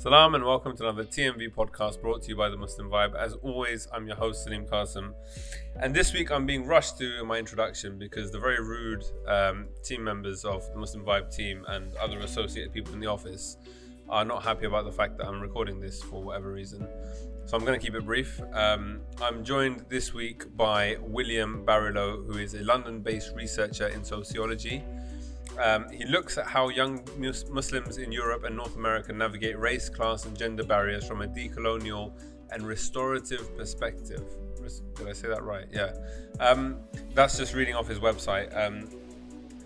Salam and welcome to another TMV podcast brought to you by the Muslim Vibe. As always, I'm your host Salim Qasim, and this week I'm being rushed to my introduction because the very rude um, team members of the Muslim Vibe team and other associated people in the office are not happy about the fact that I'm recording this for whatever reason. So I'm going to keep it brief. Um, I'm joined this week by William Barylo, who is a London-based researcher in sociology. Um, he looks at how young mus- Muslims in Europe and North America navigate race, class, and gender barriers from a decolonial and restorative perspective. Did I say that right? Yeah. Um, that's just reading off his website. Um,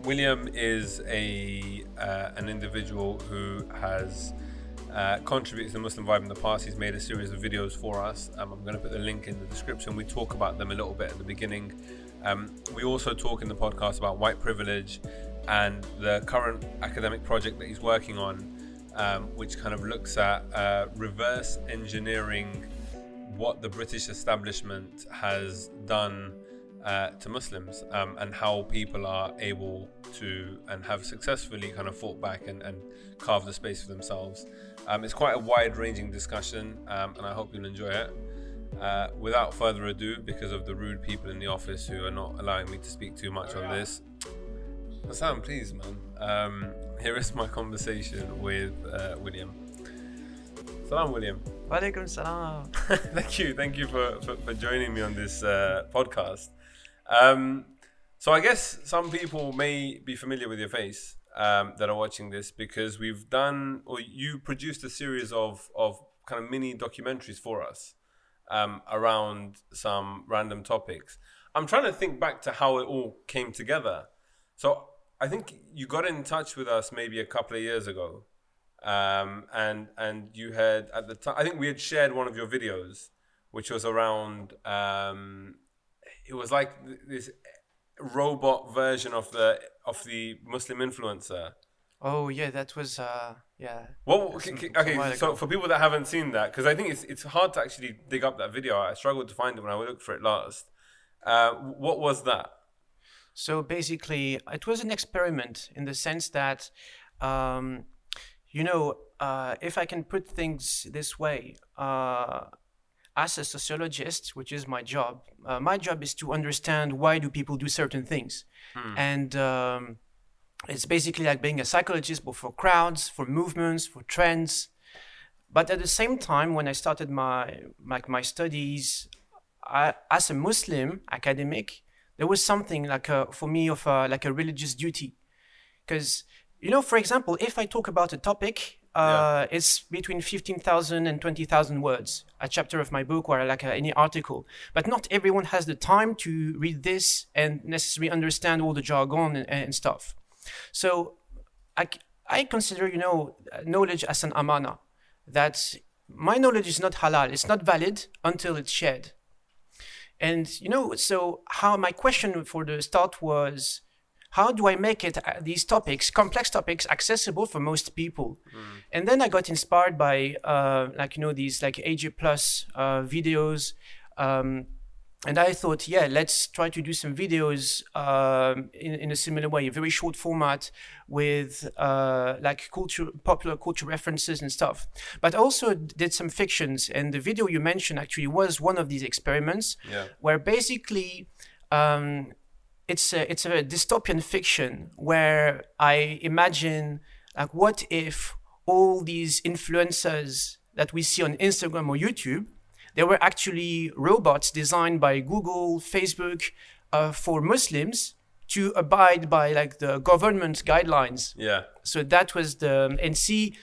William is a uh, an individual who has uh, contributed to the Muslim Vibe in the past. He's made a series of videos for us. Um, I'm going to put the link in the description. We talk about them a little bit at the beginning. Um, we also talk in the podcast about white privilege and the current academic project that he's working on, um, which kind of looks at uh, reverse engineering what the British establishment has done uh, to Muslims um, and how people are able to and have successfully kind of fought back and, and carved a space for themselves. Um, it's quite a wide ranging discussion, um, and I hope you'll enjoy it. Uh, without further ado, because of the rude people in the office who are not allowing me to speak too much on this, Hassan, please, man. Um, here is my conversation with uh, William. Salam, William. Walaikum salam. thank you, thank you for, for, for joining me on this uh, podcast. Um, so I guess some people may be familiar with your face um, that are watching this because we've done, or you produced a series of of kind of mini documentaries for us um, around some random topics. I'm trying to think back to how it all came together. So I think you got in touch with us maybe a couple of years ago, um, and and you had at the time I think we had shared one of your videos, which was around. Um, it was like this robot version of the of the Muslim influencer. Oh yeah, that was uh yeah. Well, Some- okay, okay, so for people that haven't seen that, because I think it's it's hard to actually dig up that video. I struggled to find it when I looked for it last. Uh, what was that? So basically, it was an experiment in the sense that, um, you know, uh, if I can put things this way, uh, as a sociologist, which is my job, uh, my job is to understand why do people do certain things, and um, it's basically like being a psychologist, but for crowds, for movements, for trends. But at the same time, when I started my like my studies, I, as a Muslim academic, there was something like a, for me of a, like a religious duty, because you know, for example, if I talk about a topic, uh, it's between 15,000 and 20,000 words, a chapter of my book or like a, any article. But not everyone has the time to read this and necessarily understand all the jargon and, and stuff. So I consider, you know, knowledge as an amana, that my knowledge is not halal, it's not valid until it's shared. And, you know, so how my question for the start was, how do I make it uh, these topics, complex topics, accessible for most people? And then I got inspired by uh, like you know these like AJ plus uh, videos, um, and I thought, yeah, let's try to do some videos um, in, in a similar way, a very short format with uh, like culture, popular culture references and stuff. But I also did some fictions, and the video you mentioned actually was one of these experiments Yeah. where basically um, it's a, it's a dystopian fiction where I imagine like what if all these influencers that we see on Instagram or YouTube they were actually robots designed by Google, Facebook uh, for Muslims to abide by like the government guidelines. Yeah. So that was the and see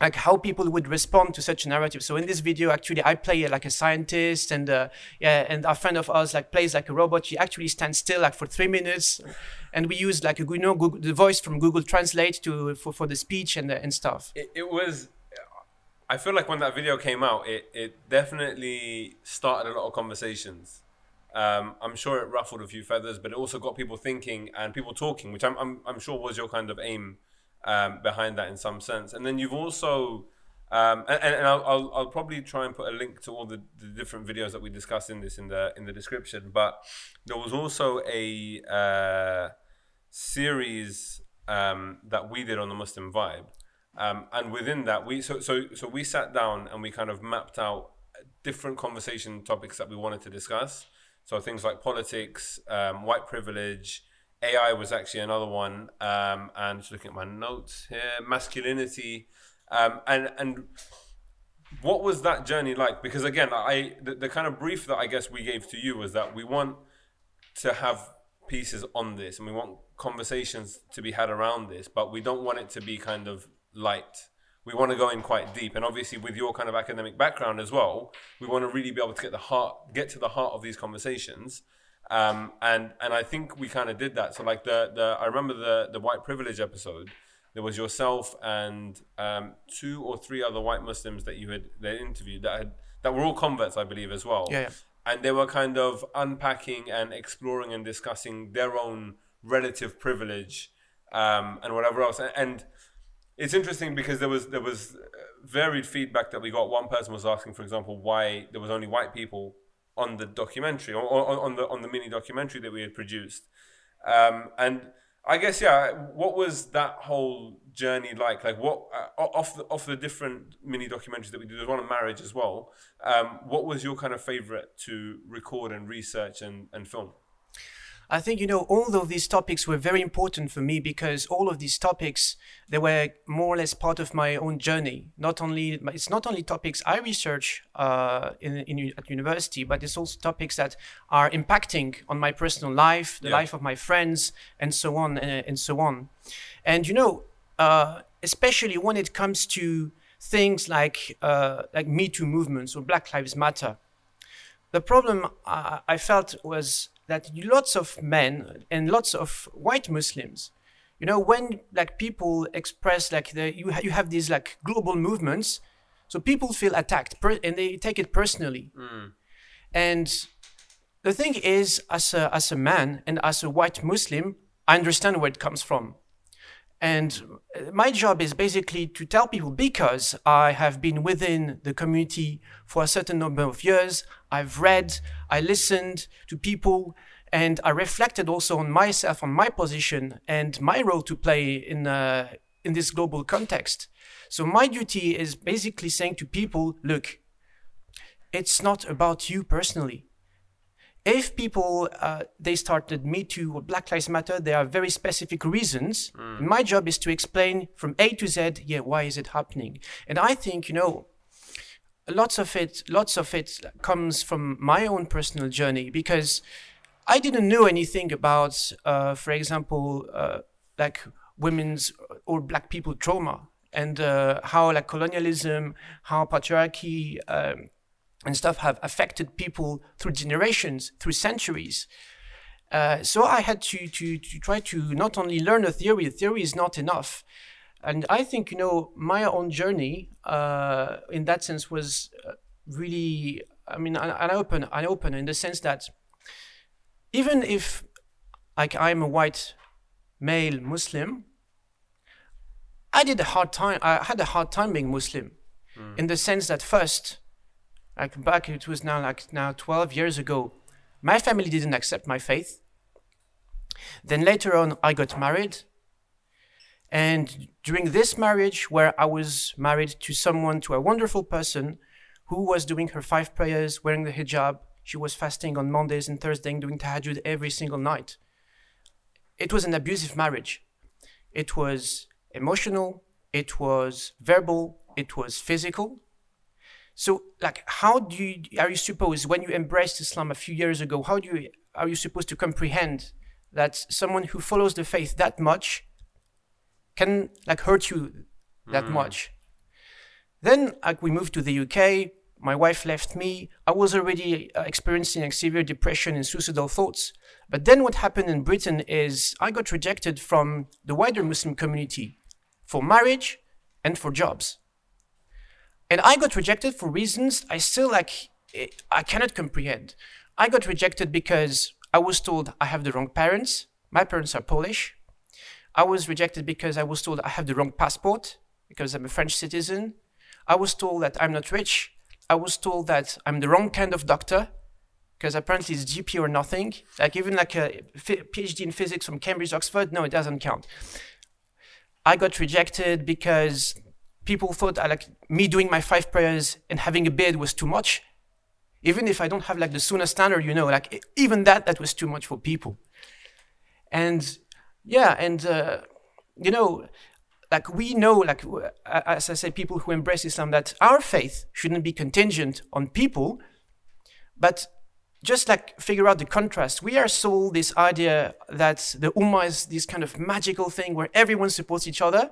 like how people would respond to such a narrative. So in this video, actually, I play like a scientist, and uh, yeah, and a friend of ours like plays like a robot. She actually stands still like for three minutes, and we use like a you know Google, the voice from Google Translate to for, for the speech and uh, and stuff. it, it was i feel like when that video came out it, it definitely started a lot of conversations. Um, i'm sure it ruffled a few feathers but it also got people thinking and people talking which i'm, I'm, I'm sure was your kind of aim um, behind that in some sense. And then you've also um, and, and I'll, I'll, I'll probably try and put a link to all the, the different videos that we discussed in this in the in the description. But there was also a uh, series um, that we did on the muslim vibe Um, and within that, we so so so we sat down and we kind of mapped out different conversation topics that we wanted to discuss. So things like politics, um, white privilege, AI was actually another one, um, and just looking at my notes here, masculinity, um, and and what was that journey like? Because again, I the, the kind of brief that I guess we gave to you was that we want to have pieces on this, and we want conversations to be had around this, but we don't want it to be kind of light. We want to go in quite deep, and obviously, with your kind of academic background as well, we want to really be able to get the heart, get to the heart of these conversations. Um, and and I think we kind of did that. So like the the I remember the the white privilege episode. There was yourself and um, two or three other white Muslims that you had that interviewed that had that were all converts, I believe, as well. Yeah, yeah. And they were kind of unpacking and exploring and discussing their own relative privilege um, and whatever else. And, and it's interesting because there was there was varied feedback that we got. One person was asking, for example, why there was only white people on the documentary or, or on the on the mini documentary that we had produced. Um, and I guess yeah, what was that whole journey like? Like what uh, off the off the different mini documentaries that we did, there's one on marriage as well. Um, what was your kind of favorite to record and research and, and film? I think you know all of these topics were very important for me because all of these topics they were more or less part of my own journey. Not only it's not only topics I research uh, in, in, at university, but it's also topics that are impacting on my personal life, the yeah. life of my friends, and so on and, uh, and so on. And you know, uh, especially when it comes to things like uh, like Me Too movements or Black Lives Matter, the problem I, I felt was that lots of men and lots of white Muslims, you know, when like people express like the you ha- you have these like global movements, so people feel attacked per- and they take it personally. Mm. And the thing is, as a as a man and as a white Muslim, I understand where it comes from. And my job is basically to tell people because I have been within the community for a certain number of years, I've read, I listened to people, and I reflected also on myself, on my position, and my role to play in, uh, in this global context. So my duty is basically saying to people look, it's not about you personally if people uh, they started Me Too or Black Lives Matter, there are very specific reasons. Mm. My job is to explain from A to Z. Yeah, why is it happening? And I think you know, lots of it, lots of it comes from my own personal journey because I didn't know anything about, uh, for example, uh, like women's or black people trauma and uh, how like colonialism, how patriarchy. Um, and stuff have affected people through generations, through centuries. Uh, so I had to, to, to try to not only learn a theory, a theory is not enough. And I think, you know, my own journey uh, in that sense was uh, really, I mean, an open, an open in the sense that even if like I'm a white male Muslim, I did a hard time, I had a hard time being Muslim mm. in the sense that first, like back it was now like now 12 years ago my family didn't accept my faith. Then later on i got married. And during this marriage where i was married to someone to a wonderful person who was doing her five prayers wearing the hijab she was fasting on mondays and thursdays and doing tahajjud every single night. It was an abusive marriage. It was emotional. It was verbal. It was physical so, like, how do you are you supposed when you embraced Islam a few years ago? How do you are you supposed to comprehend that someone who follows the faith that much can like hurt you that mm. much? Then, like, we moved to the UK. My wife left me. I was already uh, experiencing like, severe depression and suicidal thoughts. But then, what happened in Britain is I got rejected from the wider Muslim community for marriage and for jobs and I got rejected for reasons I still like eh, I cannot comprehend. I got rejected because I was told I have the wrong parents. My parents are Polish. I was rejected because I was told I have the wrong passport because I'm a French citizen. I was told that I'm not rich. I was told that I'm the wrong kind of doctor because apparently it's GP or nothing. Like even like a PhD in physics from Cambridge, Oxford, no, it doesn't count. I got rejected because people thought uh, like me doing my five prayers and having a beard was too much. Even if I don't have like the sunnah standard, you know, like even that, that was too much for people. And yeah, and uh, you know, like we know, like as I said, people who embrace Islam, that our faith shouldn't be contingent on people, but just like figure out the contrast. We are sold this idea that the Ummah is this kind of magical thing where everyone supports each other.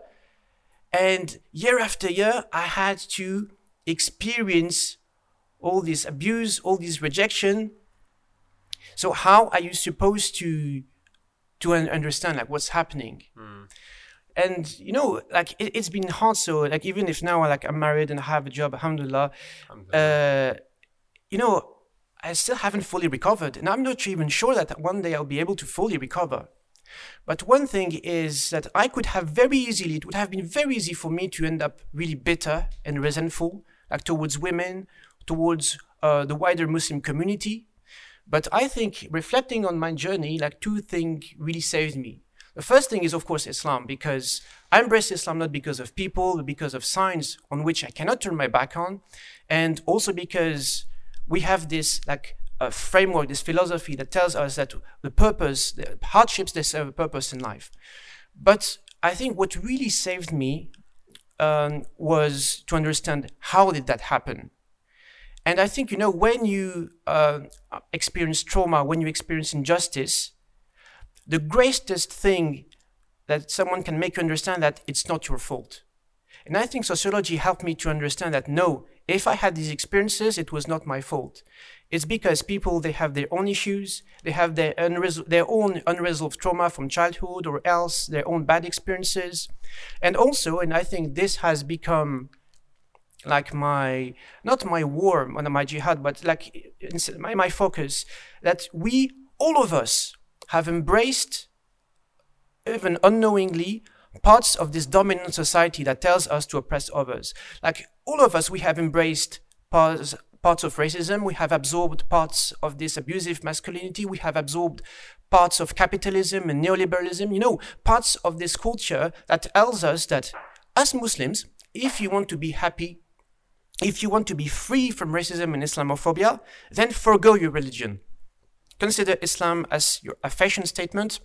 And year after year, I had to experience all this abuse, all this rejection. So how are you supposed to to understand like what's happening? Mm. And you know, like it, has been hard. So like even if now like I'm married and I have a job, alhamdulillah, alhamdulillah. Uh, you know, I still haven't fully recovered, and I'm not even sure that one day I'll be able to fully recover. But one thing is that I could have very easily, it would have been very easy for me to end up really bitter and resentful, like towards women, towards uh, the wider Muslim community. But I think reflecting on my journey, like two things really saved me. The first thing is, of course, Islam, because I embrace Islam not because of people, but because of signs on which I cannot turn my back on, and also because we have this like a framework, this philosophy that tells us that the purpose, the hardships, they serve a purpose in life. But I think what really saved me um, was to understand how did that happen. And I think you know when you uh, experience trauma, when you experience injustice, the greatest thing that someone can make you understand that it's not your fault. And I think sociology helped me to understand that no, if I had these experiences, it was not my fault. It's because people they have their own issues, they have their unres- their own unresolved trauma from childhood or else their own bad experiences, and also, and I think this has become like my not my war, not my jihad, but like my, my focus that we all of us have embraced even unknowingly parts of this dominant society that tells us to oppress others. Like all of us, we have embraced parts, parts of racism, we have absorbed parts of this abusive masculinity, we have absorbed parts of capitalism and neoliberalism, you know, parts of this culture that tells us that as Muslims, if you want to be happy, if you want to be free from racism and Islamophobia, then forego your religion. Consider Islam as your a fashion statement,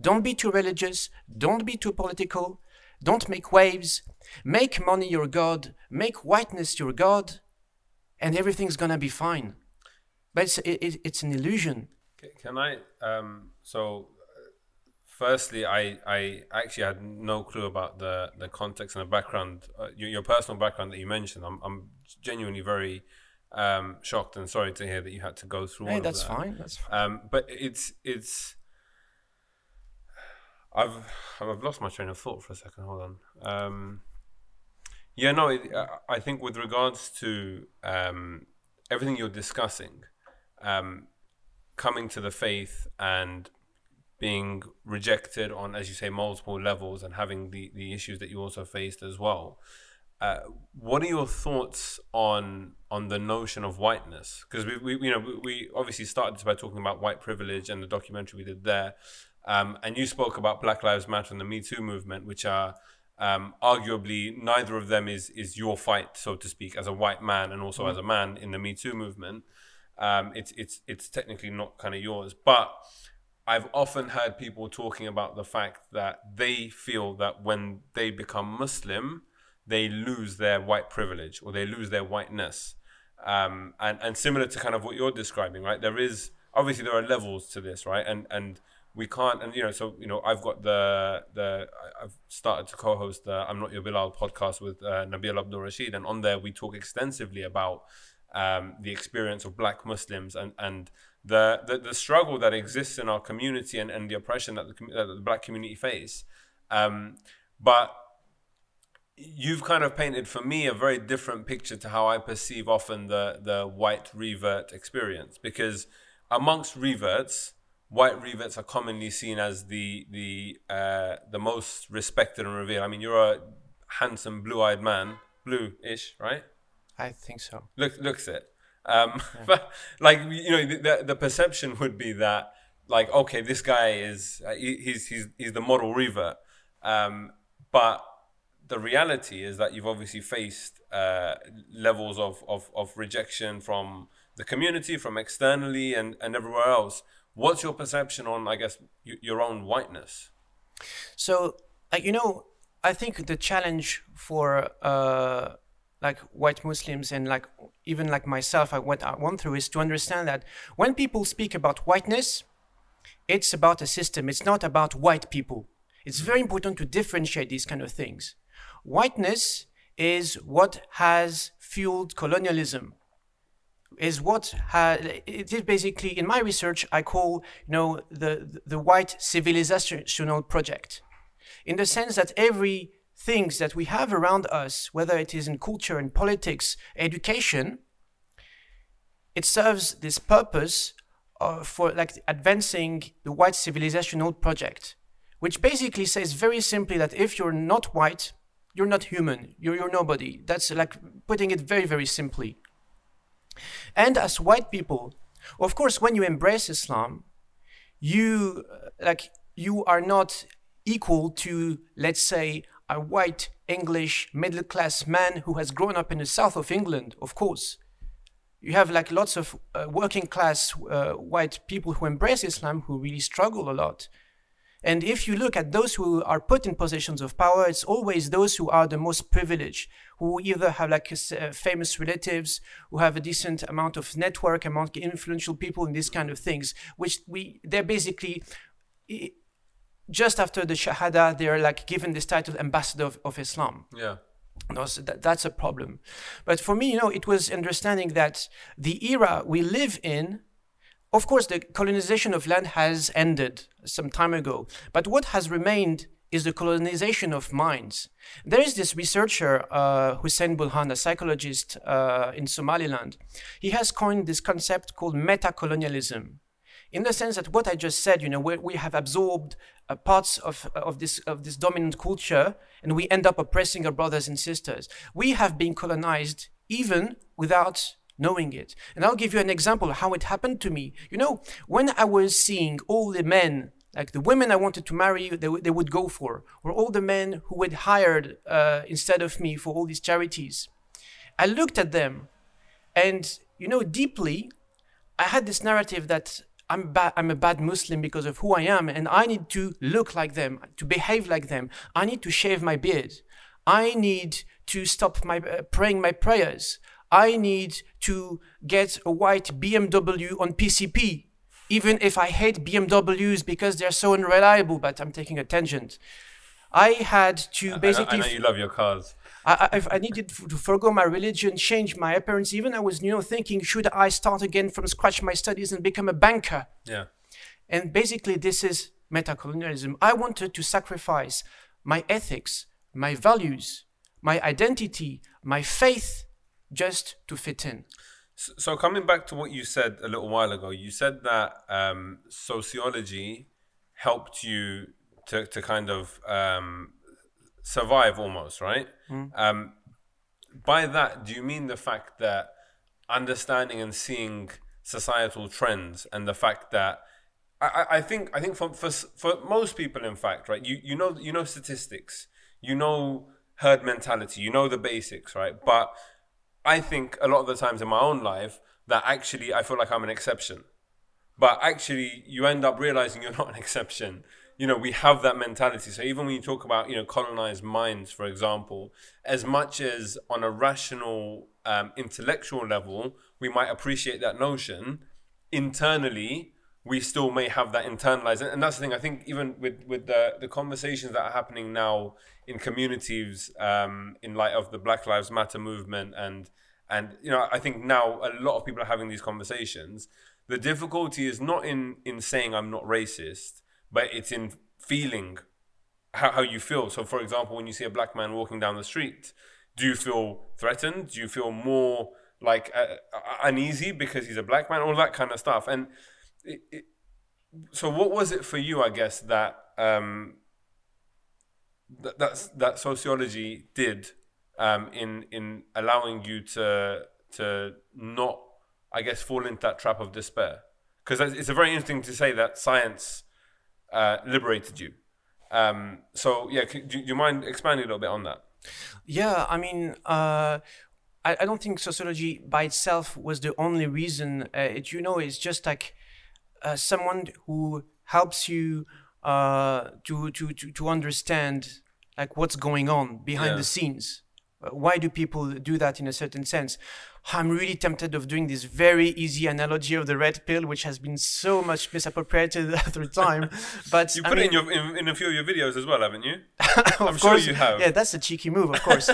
don't be too religious. Don't be too political. Don't make waves. Make money your God. Make whiteness your God. And everything's going to be fine. But it's, it, it's an illusion. Can I? Um, so, firstly, I, I actually had no clue about the, the context and the background, uh, your, your, personal background that you mentioned. I'm, I'm genuinely very um, shocked and sorry to hear that you had to go through hey, all that's of that. fine. That's fine. Um, but it's it's I've I've lost my train of thought for a second. Hold on. Um, yeah, no, it, I think with regards to um, everything you're discussing, um, coming to the faith and being rejected on, as you say, multiple levels, and having the the issues that you also faced as well. Uh, what are your thoughts on on the notion of whiteness? Because we, we, you know, we, we obviously started by talking about white privilege and the documentary we did there, um, and you spoke about Black Lives Matter and the Me Too movement, which are um, arguably neither of them is is your fight, so to speak, as a white man and also mm-hmm. as a man in the Me Too movement. Um, it's it's it's technically not kind of yours, but I've often heard people talking about the fact that they feel that when they become Muslim, they lose their white privilege or they lose their whiteness. Um, and and similar to kind of what you're describing, right? There is obviously there are levels to this, right? And and we can't and you know so you know i've got the the i've started to co-host the i'm not your bilal podcast with uh, nabil abdul rashid and on there we talk extensively about um, the experience of black muslims and and the, the, the struggle that exists in our community and, and the oppression that the, that the black community face. Um, but you've kind of painted for me a very different picture to how i perceive often the the white revert experience because amongst reverts white reverts are commonly seen as the the uh, the most respected and revered. I mean, you're a handsome, blue-eyed man, blue-ish, right? I think so. Look, looks it. Um, yeah. But like you know, the, the perception would be that like okay, this guy is uh, he, he's he's he's the model revert, um, but the reality is that you've obviously faced uh, levels of, of, of rejection from the community, from externally, and, and everywhere else. What's your perception on, I guess, your own whiteness? So, you know, I think the challenge for uh, like white Muslims and like even like myself, I, what I went through is to understand that when people speak about whiteness, it's about a system. It's not about white people. It's very important to differentiate these kind of things. Whiteness is what has fueled colonialism. Is what has it is basically in my research I call you know the the white civilizational project, in the sense that every things that we have around us, whether it is in culture and politics, education, it serves this purpose uh, for like advancing the white civilizational project, which basically says very simply that if you're not white, you're not human, you're, you're nobody. That's like putting it very, very simply. And as white people, of course, when you embrace Islam, you uh, like you are not equal to, let's say, a white English middle class man who has grown up in the south of England, of course. You have like lots of uh, working class uh, white people who embrace Islam who really struggle a lot. And if you look at those who are put in positions of power, it's always those who are the most privileged, who either have like uh, famous relatives, who have a decent amount of network among influential people and these kind of things, which we, they're basically just after the Shahada, they're like given this title ambassador of, of Islam. Yeah. that, that's a problem. But for me, you know, it was understanding that the era we live in, of course, the colonization of land has ended some time ago. But what has remained is the colonization of minds. There is this researcher, uh, Hussein Bulhan, a psychologist uh, in Somaliland. He has coined this concept called meta-colonialism in the sense that what I just said, you know, we, have absorbed uh, parts of, of, this, of this dominant culture and we end up oppressing our brothers and sisters. We have been colonized even without knowing it. And I'll give you an example of how it happened to me. You know, when I was seeing all the men, like the women I wanted to marry, they, they would go for, or all the men who had hired uh, instead of me for all these charities, I looked at them and, you know, deeply, I had this narrative that I'm, ba- I'm a bad Muslim because of who I am, and I need to look like them, to behave like them. I need to shave my beard. I need to stop my uh, praying my prayers. I need to get a white BMW on PCP, even if I hate BMWs because they're so unreliable. But I'm taking a tangent. I had to basically. I know, I know you love your cars. I, I, I, needed to forego my religion, change my appearance. Even I was, you know, thinking, should I start again from scratch my studies and become a banker? Yeah. And basically, this is metacolonialism. I wanted to sacrifice my ethics, my values, my identity, my faith, just to fit in. So, coming back to what you said a little while ago, you said that um, sociology helped you to, to kind of um, survive almost, right? Mm. Um, by that, do you mean the fact that understanding and seeing societal trends and the fact that I, I think I think for, for for most people, in fact, right? You you know you know statistics, you know herd mentality, you know the basics, right? But I think a lot of the times in my own life that actually I feel like I'm an exception. But actually, you end up realizing you're not an exception you know, we have that mentality. So even when you talk about, you know, colonized minds, for example, as much as on a rational, um, intellectual level, we might appreciate that notion, internally, we still may have that internalized. And that's the thing, I think even with, with the, the conversations that are happening now in communities um, in light of the Black Lives Matter movement and, and, you know, I think now a lot of people are having these conversations. The difficulty is not in, in saying I'm not racist but it's in feeling how, how you feel. So, for example, when you see a black man walking down the street, do you feel threatened? Do you feel more like uh, uh, uneasy because he's a black man? All that kind of stuff. And it, so, what was it for you? I guess that um, that that's, that sociology did um, in in allowing you to to not, I guess, fall into that trap of despair. Because it's a very interesting to say that science uh, liberated you. Um, so yeah, do, do, you mind expanding a little bit on that? Yeah, I mean, uh, I, I don't think sociology by itself was the only reason. Uh, it, you know, it's just like uh, someone who helps you uh, to, to, to, to understand like what's going on behind Yeah. the scenes. Uh, Why do people do that in a certain sense? I'm really tempted of doing this very easy analogy of the red pill, which has been so much misappropriated through time. But You I put it in your in, in a few of your videos as well, haven't you? of I'm sure course, you have. Yeah, that's a cheeky move, of course.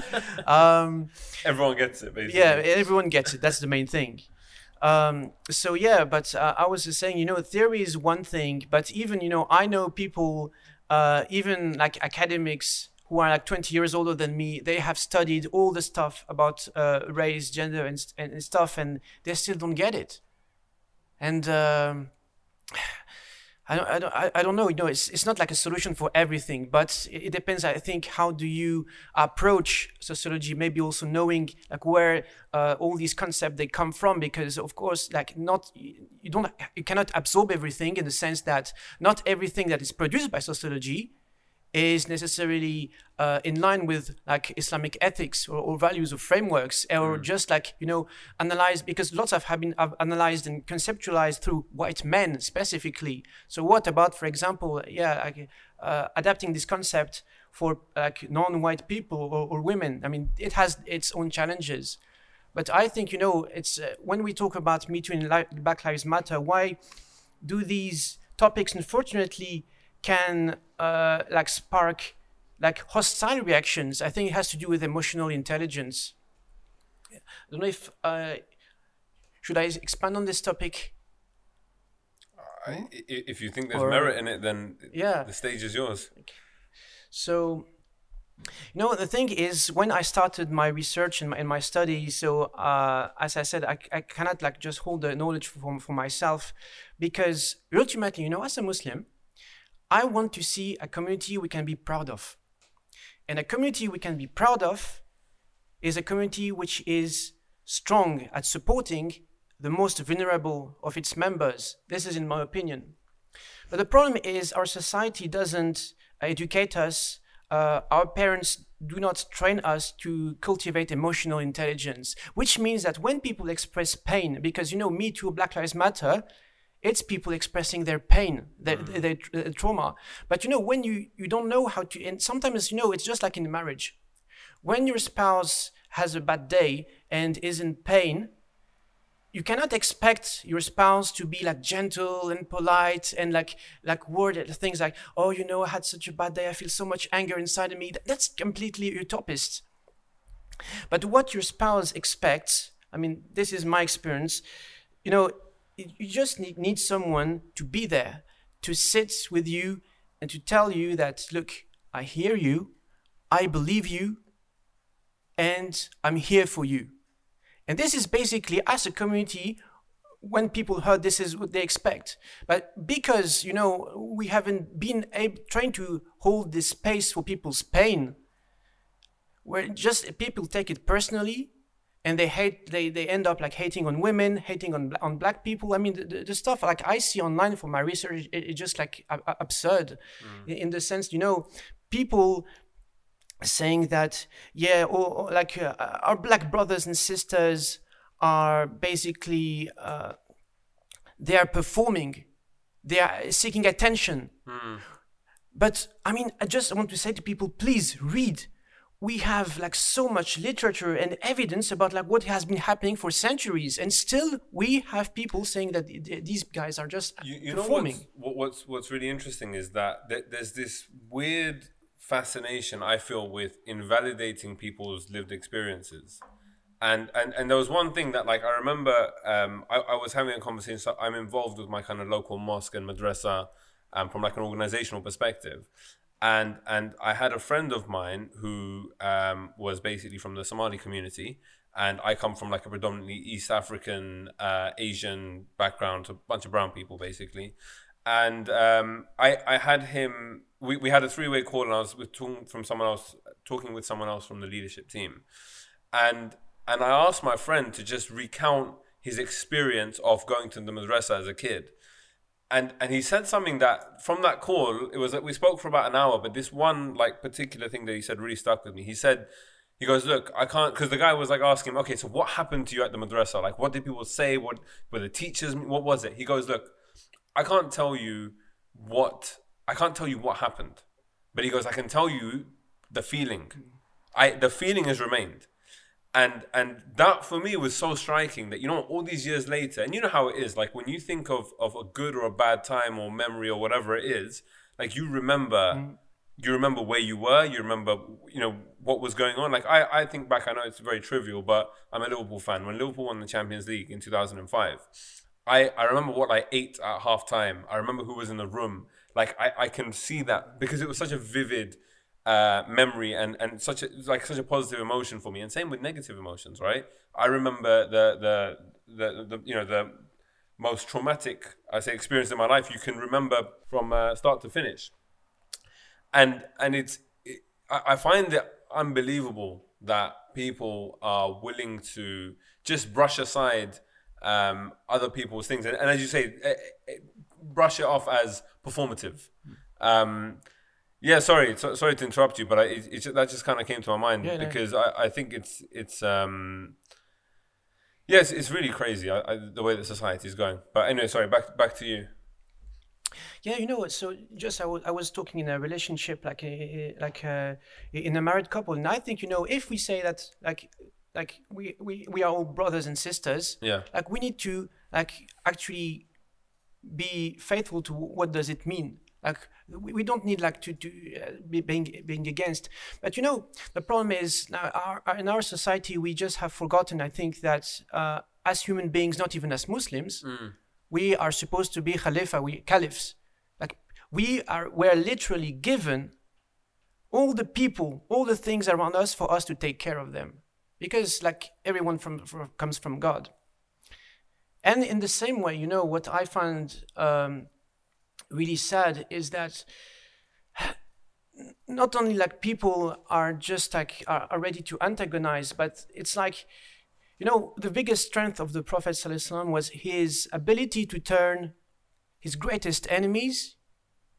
um, Everyone gets it, basically. yeah, everyone gets it. That's the main thing. Um, so yeah, but uh, I was just saying, you know, theory is one thing, but even you know, I know people, uh, even like academics who are like 20 years older than me, they have studied all the stuff about uh, race, gender, and, st- and stuff, and they still don't get it. And um, I don't, I don't, I- don't know. You know, it's it's not like a solution for everything, but it, it depends. I think how do you approach sociology? Maybe also knowing like where uh, all these concepts they come from, because of course, like not you don't you cannot absorb everything in the sense that not everything that is produced by sociology is necessarily uh, in line with like Islamic ethics or, or values or frameworks, or just like you know analyzed because lots of have been have analyzed and conceptualized through white men specifically. So what about, for example, yeah, like, uh, adapting this concept for like non-white people or, or women? I mean, it has its own challenges. But I think you know it's uh, when we talk about Me Too and Li- Black Lives Matter, why do these topics unfortunately can uh, like spark like hostile reactions? I think it has to do with emotional intelligence. I don't know if uh, should I expand on this topic. I, if you think there's Or- merit in it, then Yeah. the stage is yours. So, you know, the thing is, when I started my research and my, and my study, so uh, as I said, I, I cannot like just hold the knowledge for, for myself because ultimately, you know, as a Muslim, I want to see a community we can be proud of. And a community we can be proud of is a community which is strong at supporting the most vulnerable of its members. This is in my opinion. But the problem is our society doesn't educate us. Uh, our parents do not train us to cultivate emotional intelligence, which means that when people express pain, because you know, Me Too, Black Lives Matter, it's people expressing their pain, mm. their, their, their trauma. But you know, when you, you don't know how to, and sometimes, you know, it's just like in marriage. When your spouse has a bad day and is in pain, you cannot expect your spouse to be like gentle and polite and like like worded things like oh you know i had such a bad day i feel so much anger inside of me that's completely utopist but what your spouse expects i mean this is my experience you know you just need, need someone to be there to sit with you and to tell you that look i hear you i believe you and i'm here for you and this is basically as a community, when people heard this is what they expect. But because, you know, we haven't been able, trying to hold this space for people's pain, where just people take it personally and they hate, they, they end up like hating on women, hating on, on black people. I mean, the, the, stuff like I see online for my research, it, it's just like absurd. In, in the sense, you know, people saying that yeah or, or like uh, our black brothers and sisters are basically uh, they are performing they are seeking attention. But i mean i just want to say to people please read we have like so much literature and evidence about like what has been happening for centuries and still we have people saying that th- th- these guys are just You, you know performing what's, what's what's really interesting is that th- there's this weird fascination I feel with invalidating people's lived experiences. And, and and there was one thing that like I remember um, I, I was having a conversation so I'm involved with my kind of local mosque and madrasa um, from like an organizational perspective and and I had a friend of mine who um, was basically from the Somali community. And I come from like a predominantly East African uh, Asian background a bunch of brown people basically. And um, I I had him we, we had a three way call and I was with talking from someone else talking with someone else from the leadership team. And and I asked my friend to just recount his experience of going to the madrasa as a kid and and he said something that from that call it was that we spoke for about an hour, but this one like particular thing that he said really stuck with me. He said. He goes, look, I can't, because the guy was like asking him, okay, so what happened to you at the madrasa? Like, what did people say? What were the teachers? What was it? He goes, look, I can't tell you what I can't tell you what happened, but he goes, I can tell you the feeling. I the feeling has remained, and and that for me was so striking that you know all these years later, and you know how it is. Like when you think of of a good or a bad time or memory or whatever it is, like you remember. Mm. You remember where you were. You remember, you know, what was going on. Like I, I think back. I know it's very trivial, but I'm a Liverpool fan. When Liverpool won the Champions League in 2005, I, I remember what I ate at half time. I remember who was in the room. Like I, I can see that because it was such a vivid uh, memory and, and such a like such a positive emotion for me. And same with negative emotions, right? I remember the the the, the you know the most traumatic I say experience in my life you can remember from uh, start to finish. And and it's it, I, I find it unbelievable that people are willing to just brush aside um, other people's things, and, and as you say, eh, eh, brush it off as performative. Um, yeah, sorry, so, sorry to interrupt you, but I, it, it, that just kind of came to my mind yeah, because no. I, I think it's it's um, yes, it's really crazy I, I, the way that society is going. But anyway, sorry, back back to you. Yeah, you know, so just I, w- I was talking in a relationship like a, like a, in a married couple, and I think you know if we say that like like we, we we are all brothers and sisters yeah like we need to like actually be faithful to what does it mean like we, we don't need like to, to uh, be being being against but you know the problem is now our, our, in our society we just have forgotten i think that uh, as human beings not even as muslims mm. we are supposed to be khalifa we caliphs like we are we're literally given all the people all the things around us for us to take care of them because like everyone from, from comes from God. And in the same way, you know, what I find um, really sad is that not only like people are just like are, ready to antagonize, but it's like, you know, the biggest strength of the Prophet ﷺ was his ability to turn his greatest enemies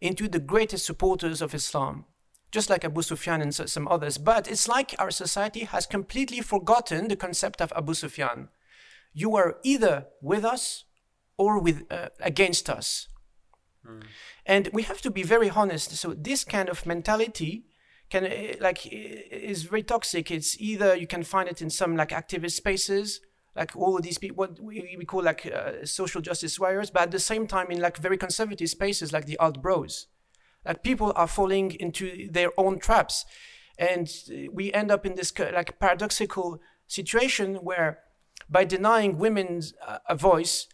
into the greatest supporters of Islam just like Abu Sufyan and some others. But it's like our society has completely forgotten the concept of Abu Sufyan. You are either with us or with uh, against us. Mm. And we have to be very honest. So this kind of mentality can uh, like is very toxic. It's either you can find it in some like activist spaces, like all these people, what we, we call like uh, social justice warriors, but at the same time in like very conservative spaces like the alt bros like people are falling into their own traps and we end up in this like paradoxical situation where by denying women uh, a voice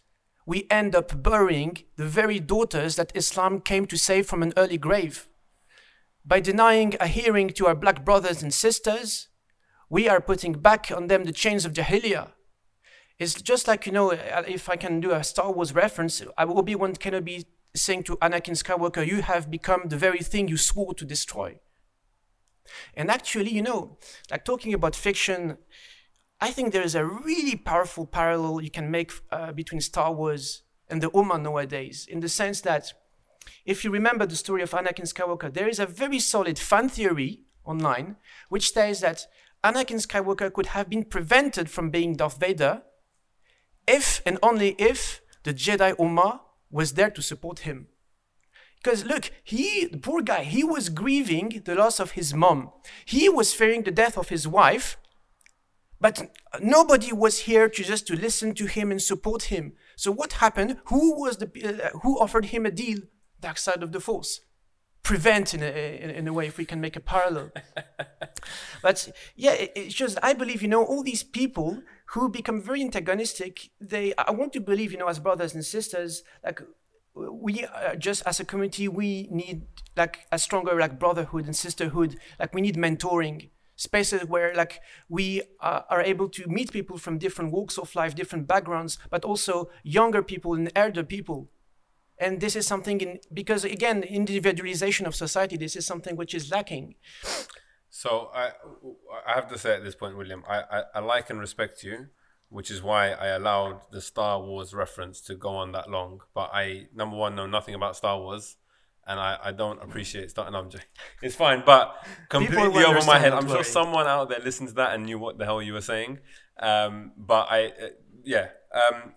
we end up burying the very daughters that islam came to save from an early grave by denying a hearing to our black brothers and sisters we are putting back on them the chains of jahiliyyah it's just like you know uh, if i can do a star wars reference obi-wan kenobi saying to Anakin Skywalker, You have become the very thing you swore to destroy. And actually, you know, like talking about fiction, I think there is a really powerful parallel you can make uh, between Star Wars and the Ummah nowadays, in the sense that if you remember the story of Anakin Skywalker, there is a very solid fan theory online which says that Anakin Skywalker could have been prevented from being Darth Vader if and only if the Jedi Ummah was there to support him. Because look, he, the poor guy, he was grieving the loss of his mom. He was fearing the death of his wife, but nobody was here to just to listen to him and support him. So what happened? Who was the uh, who offered him a deal? Dark side of the force. Prevent in a, in, in a way, if we can make a parallel. but yeah, it, it's just I believe you know all these people who become very antagonistic. They, I want to believe, you know, as brothers and sisters, like we uh, just as a community, we need like a stronger like brotherhood and sisterhood. Like we need mentoring spaces where like we uh, are able to meet people from different walks of life, different backgrounds, but also younger people and elder people. And this is something in because again, individualization of society, this is something which is lacking. So I, I have to say at this point, William, I, I, I like and respect you, which is why I allowed the Star Wars reference to go on that long. But I, number one, know nothing about Star Wars. And I, I don't appreciate Star. No, I'm joking. It's fine, but completely over my head. I'm sure someone out there listens to that and knew what the hell you were saying. Um, but I, uh, yeah. Um,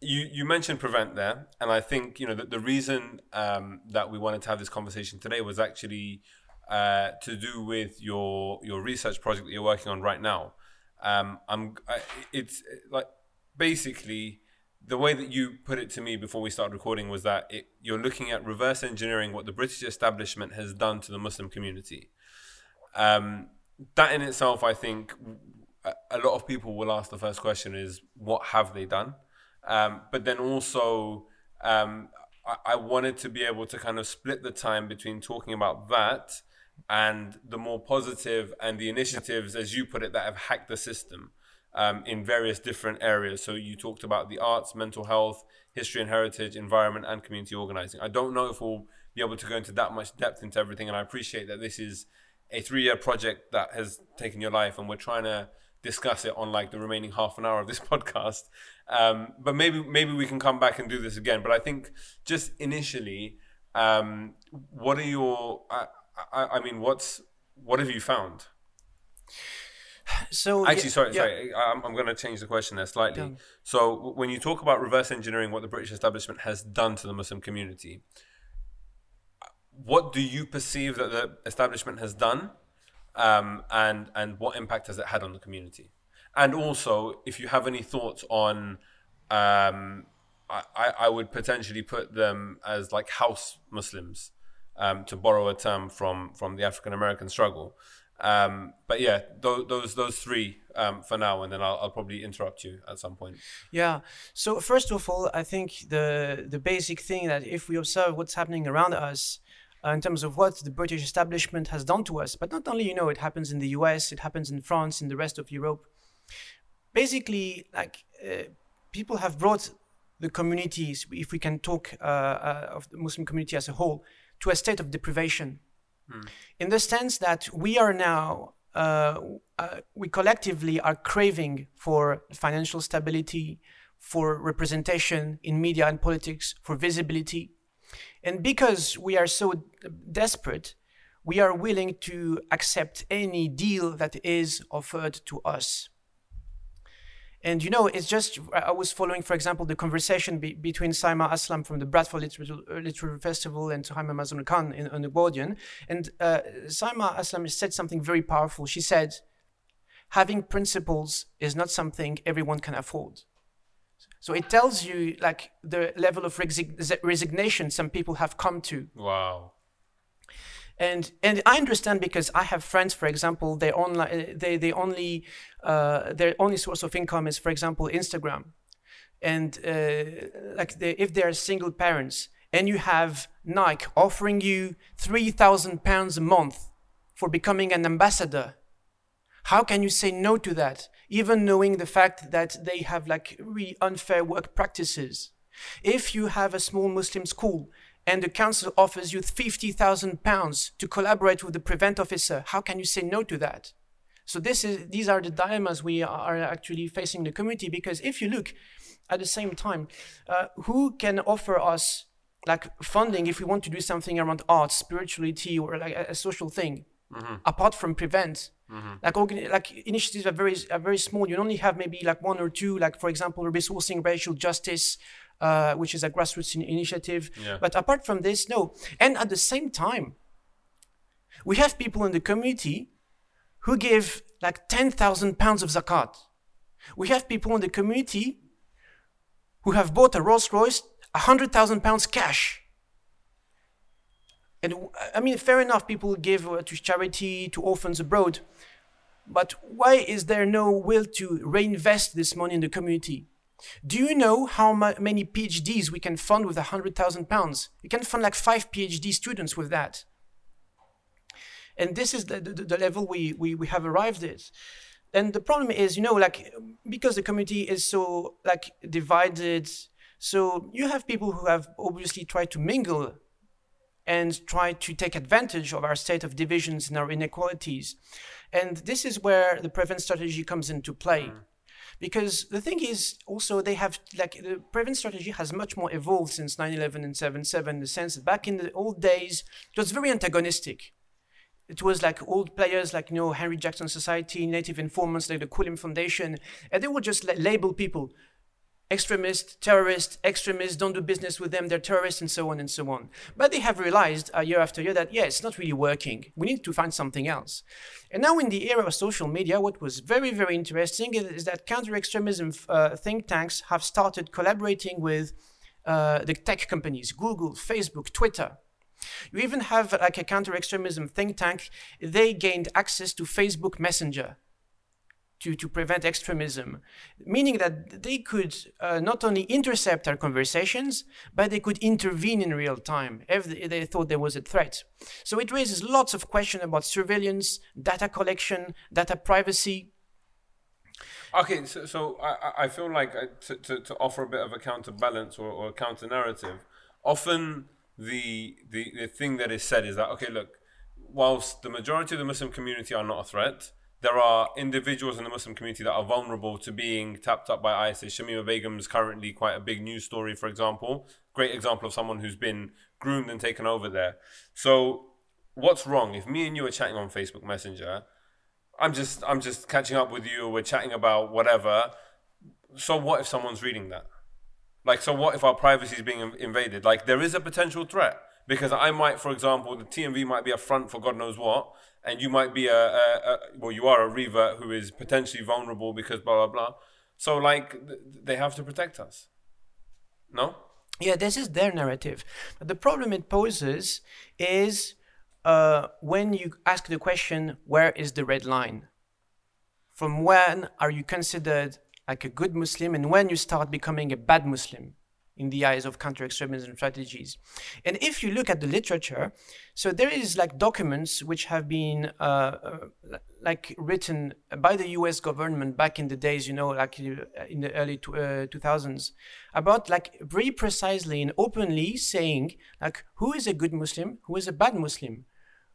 you you mentioned prevent there, and I think you know the, the reason um, that we wanted to have this conversation today was actually uh, to do with your your research project that you're working on right now. Um, I'm I, it's like basically the way that you put it to me before we started recording was that it, you're looking at reverse engineering what the British establishment has done to the Muslim community. Um, that in itself, I think a, lot of people will ask the first question is, what have they done? Um, but then also, um, I, I wanted to be able to kind of split the time between talking about that and the more positive and the initiatives, as you put it, that have hacked the system um, in various different areas. So you talked about the arts, mental health, history and heritage, environment, and community organizing. I don't know if we'll be able to go into that much depth into everything, and I appreciate that this is a three-year project that has taken your life, and we're trying to discuss it on like the remaining half an hour of this podcast. Um, but maybe maybe we can come back and do this again. But I think just initially, um, what are your? I, I, I mean, what's what have you found? So Actually, yeah, sorry, yeah. sorry. I'm, I'm going to change the question there slightly. Yeah. So, when you talk about reverse engineering what the British establishment has done to the Muslim community, what do you perceive that the establishment has done, um, and and what impact has it had on the community? And also, if you have any thoughts on, um, I, I would potentially put them as like house Muslims, um, to borrow a term from from the African American struggle. Um, but yeah, those those, those three um, for now, and then I'll, I'll probably interrupt you at some point. Yeah. So first of all, I think the the basic thing that if we observe what's happening around us uh, in terms of what the British establishment has done to us, but not only you know it happens in the U.S., it happens in France, in the rest of Europe. Basically, like uh, people have brought the communities, if we can talk uh, uh, of the Muslim community as a whole, to a state of deprivation in the sense that we are now uh, uh, we collectively are craving for financial stability for representation in media and politics for visibility. And because we are so desperate we are willing to accept any deal that is offered to us and you know, it's just I was following, for example, the conversation be, between Syima Aslam from the Bradford Literary, Festival and Suhaiymah Manzoor-Khan in, on the Guardian. And uh, Syima Aslam said something very powerful. She said, "Having principles is not something everyone can afford." So it tells you like the level of resig- resignation some people have come to Wow. And and I understand because I have friends, for example, they online they they only uh, their only source of income is, for example, Instagram, and uh, like they, if they are single parents, and you have Nike offering you three thousand pounds a month for becoming an ambassador, how can you say no to that, even knowing the fact that they have like really unfair work practices? If you have a small Muslim school and the council offers you 50,000 pounds to collaborate with the prevent officer, how can you say no to that? So this is, these are the dilemmas we are actually facing the community because if you look at the same time, uh, who can offer us like funding if we want to do something around art, spirituality, or like a, a social thing, apart from prevent? Like organ- like initiatives are very are very small. You only have maybe like one or two, like for example, resourcing racial justice, uh, which is a grassroots in- initiative. Yeah. But apart from this, no. And at the same time, we have people in the community who give like 10,000 pounds of zakat. We have people in the community who have bought a Rolls Royce, 100,000 pounds cash. And I mean, fair enough, people give uh, to charity, to orphans abroad. But why is there no will to reinvest this money in the community? Do you know how many PhDs we can fund with 100,000 pounds? You can fund like five PhD students with that. And this is the, the, the level we, we, we have arrived at. And the problem is, you know, like, because the community is so, like, divided, so you have people who have obviously tried to mingle and try to take advantage of our state of divisions and our inequalities. And this is where the prevent strategy comes into play. Mm. because the thing is also they have like the prevent strategy has much more evolved since 9-11 and 7-7 in the sense that back in the old days it was very antagonistic it was like old players like you know henry jackson society native informants like the quilliam foundation and they would just label people extremist, terrorist, extremists, don't do business with them, they're terrorists, and so on and so on. But they have realized uh, year after year that, yeah, it's not really working. We need to find something else. And now, in the era of social media, what was very, very interesting is, that counter extremism uh, think tanks have started collaborating with uh, the tech companies Google, Facebook, Twitter. You even have like a counter extremism think tank, they gained access to Facebook Messenger to, to prevent extremism, meaning that they could uh, not only intercept our conversations, but they could intervene in real time if they thought there was a threat. So it raises lots of questions about surveillance, data collection, data privacy. Okay, so, so I, I feel like uh, to, to, to offer a bit of a counterbalance or, or a counter narrative, often the, the, the thing that is said is that, okay, look, whilst the majority of the Muslim community are not a threat, there are individuals in the Muslim community that are vulnerable to being tapped up by ISIS. Shamima Begum is currently quite a big news story, for example. Great example of someone who's been groomed and taken over there. So, what's wrong if me and you are chatting on Facebook Messenger? I'm just I'm just catching up with you. We're chatting about whatever. So what if someone's reading that? Like, so what if our privacy is being invaded? Like, there is a potential threat because I might, for example, the TMV might be a front for God knows what, and you might be a, a, a, well, you are a revert who is potentially vulnerable because blah blah blah. So like th- they have to protect us. No. Yeah, this is their narrative. But the problem it poses is uh, when you ask the question, where is the red line? From when are you considered like a good Muslim, and when you start becoming a bad Muslim? In the eyes of counter-extremism strategies. And if you look at the literature, so there is like documents which have been uh, uh, like written by the U.S. government back in the days, you know, like uh, in the early to, uh, 2000s, about like very precisely and openly saying like who is a good Muslim, who is a bad Muslim,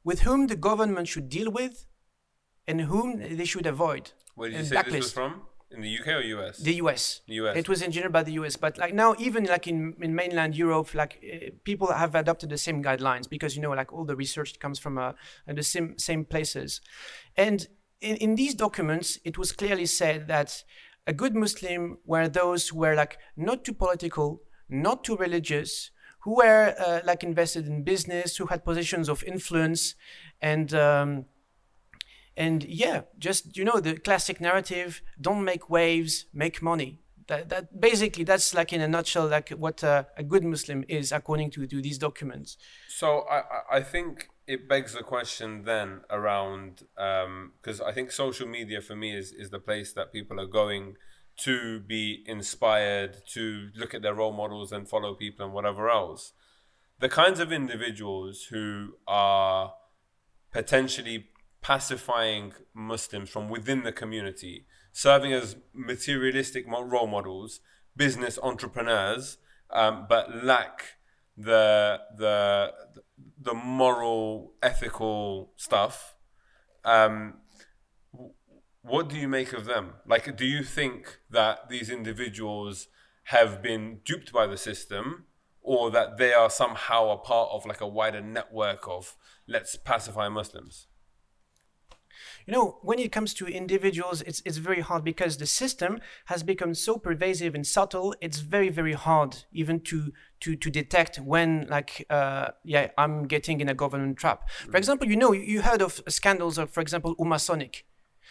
with whom the government should deal with, and whom they should avoid. Where did you say blacklist. this was from? In the UK or US? The US. The US. It was engineered by the US, but like now, even like in, in mainland Europe, like uh, people have adopted the same guidelines because you know, like all the research comes from uh, the same same places, and in, in these documents, it was clearly said that a good Muslim were those who were like not too political, not too religious, who were uh, like invested in business, who had positions of influence, and um, and yeah, just you know the classic narrative: don't make waves, make money. That, that basically that's like in a nutshell like what uh, a good Muslim is according to, to these documents. So I I think it begs the question then around because um, I think social media for me is is the place that people are going to be inspired to look at their role models and follow people and whatever else. The kinds of individuals who are potentially pacifying Muslims from within the community, serving as materialistic role models, business entrepreneurs, um, but lack the the the moral, ethical stuff. Um, what do you make of them? Like, do you think that these individuals have been duped by the system, or that they are somehow a part of like a wider network of let's pacify Muslims? You know, when it comes to individuals, it's, it's very hard because the system has become so pervasive and subtle. It's very, very hard even to, to, to detect when, like, uh, yeah, I'm getting in a government trap. For example, you know, you heard of scandals of, for example, Umasonic.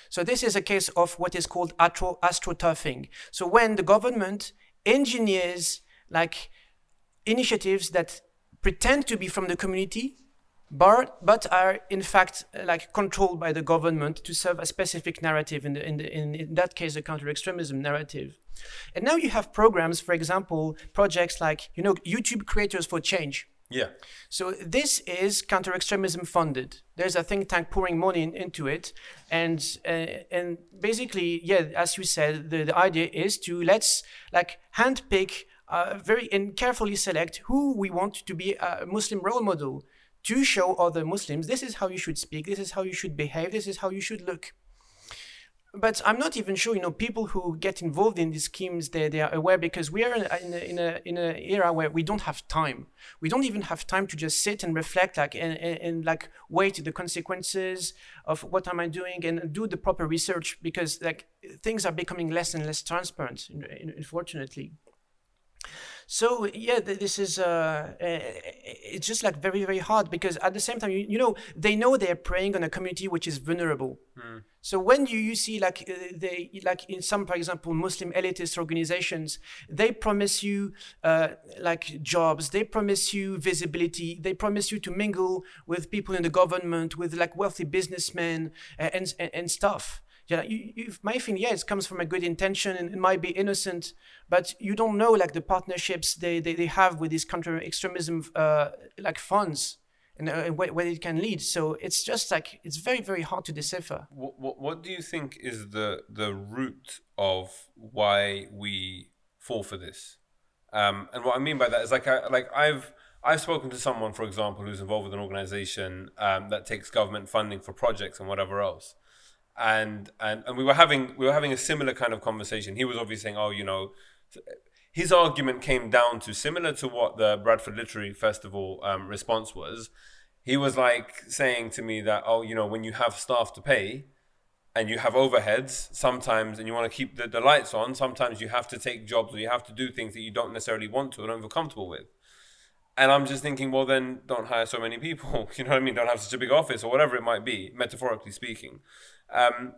So this is a case of what is called astro astroturfing. So when the government engineers like initiatives that pretend to be from the community but, but are in fact uh, like controlled by the government to serve a specific narrative in, the, in, the, in, in that case a counter-extremism narrative. And now you have programs for example projects like you know youtube creators for change. Yeah. So this is counter-extremism funded. There's a think tank pouring money in, into it. And uh, and basically yeah as you said the, the idea is to let's like handpick uh, very and carefully select who we want to be a muslim role model to show other Muslims this is how you should speak, this is how you should behave, this is how you should look. but I'm not even sure, you know, people who get involved in these schemes, they, they are aware because we are in a, in a, in a, in a era where we don't have time. We don't even have time to just sit and reflect, like, and, and, and like wait the consequences of what am I doing and do the proper research because like things are becoming less and less transparent, unfortunately. So yeah, this is uh, it's just like very very hard because at the same time you, you know they know they're preying on a community which is vulnerable. Mm. So when you, you see like uh, they like in some for example Muslim elitist organizations they promise you uh, like jobs they promise you visibility they promise you to mingle with people in the government with like wealthy businessmen and and, and stuff yeah, you, you might think, yeah, it comes from a good intention and it might be innocent, but you don't know like the partnerships they, they, they have with these counter extremism uh, like funds and uh, where, where, it can lead. So it's just like it's very very hard to decipher. What, what, what do you think is the the root of why we fall for this? Um, and what I mean by that is like I, like I've I've spoken to someone, for example, who's involved with an organization um, that takes government funding for projects and whatever else and and and we were having we were having a similar kind of conversation. He was obviously saying, "Oh, you know." His argument came down to similar to what the Bradford Literary Festival um, response was. He was like saying to me that, oh, you know, when you have staff to pay, and you have overheads sometimes and you want to keep the, the lights on sometimes you have to take jobs or you have to do things that you don't necessarily want to or don't feel comfortable with and i'm just thinking well then don't hire so many people. You know what i mean? Don't have such a big office or whatever it might be metaphorically speaking. Um,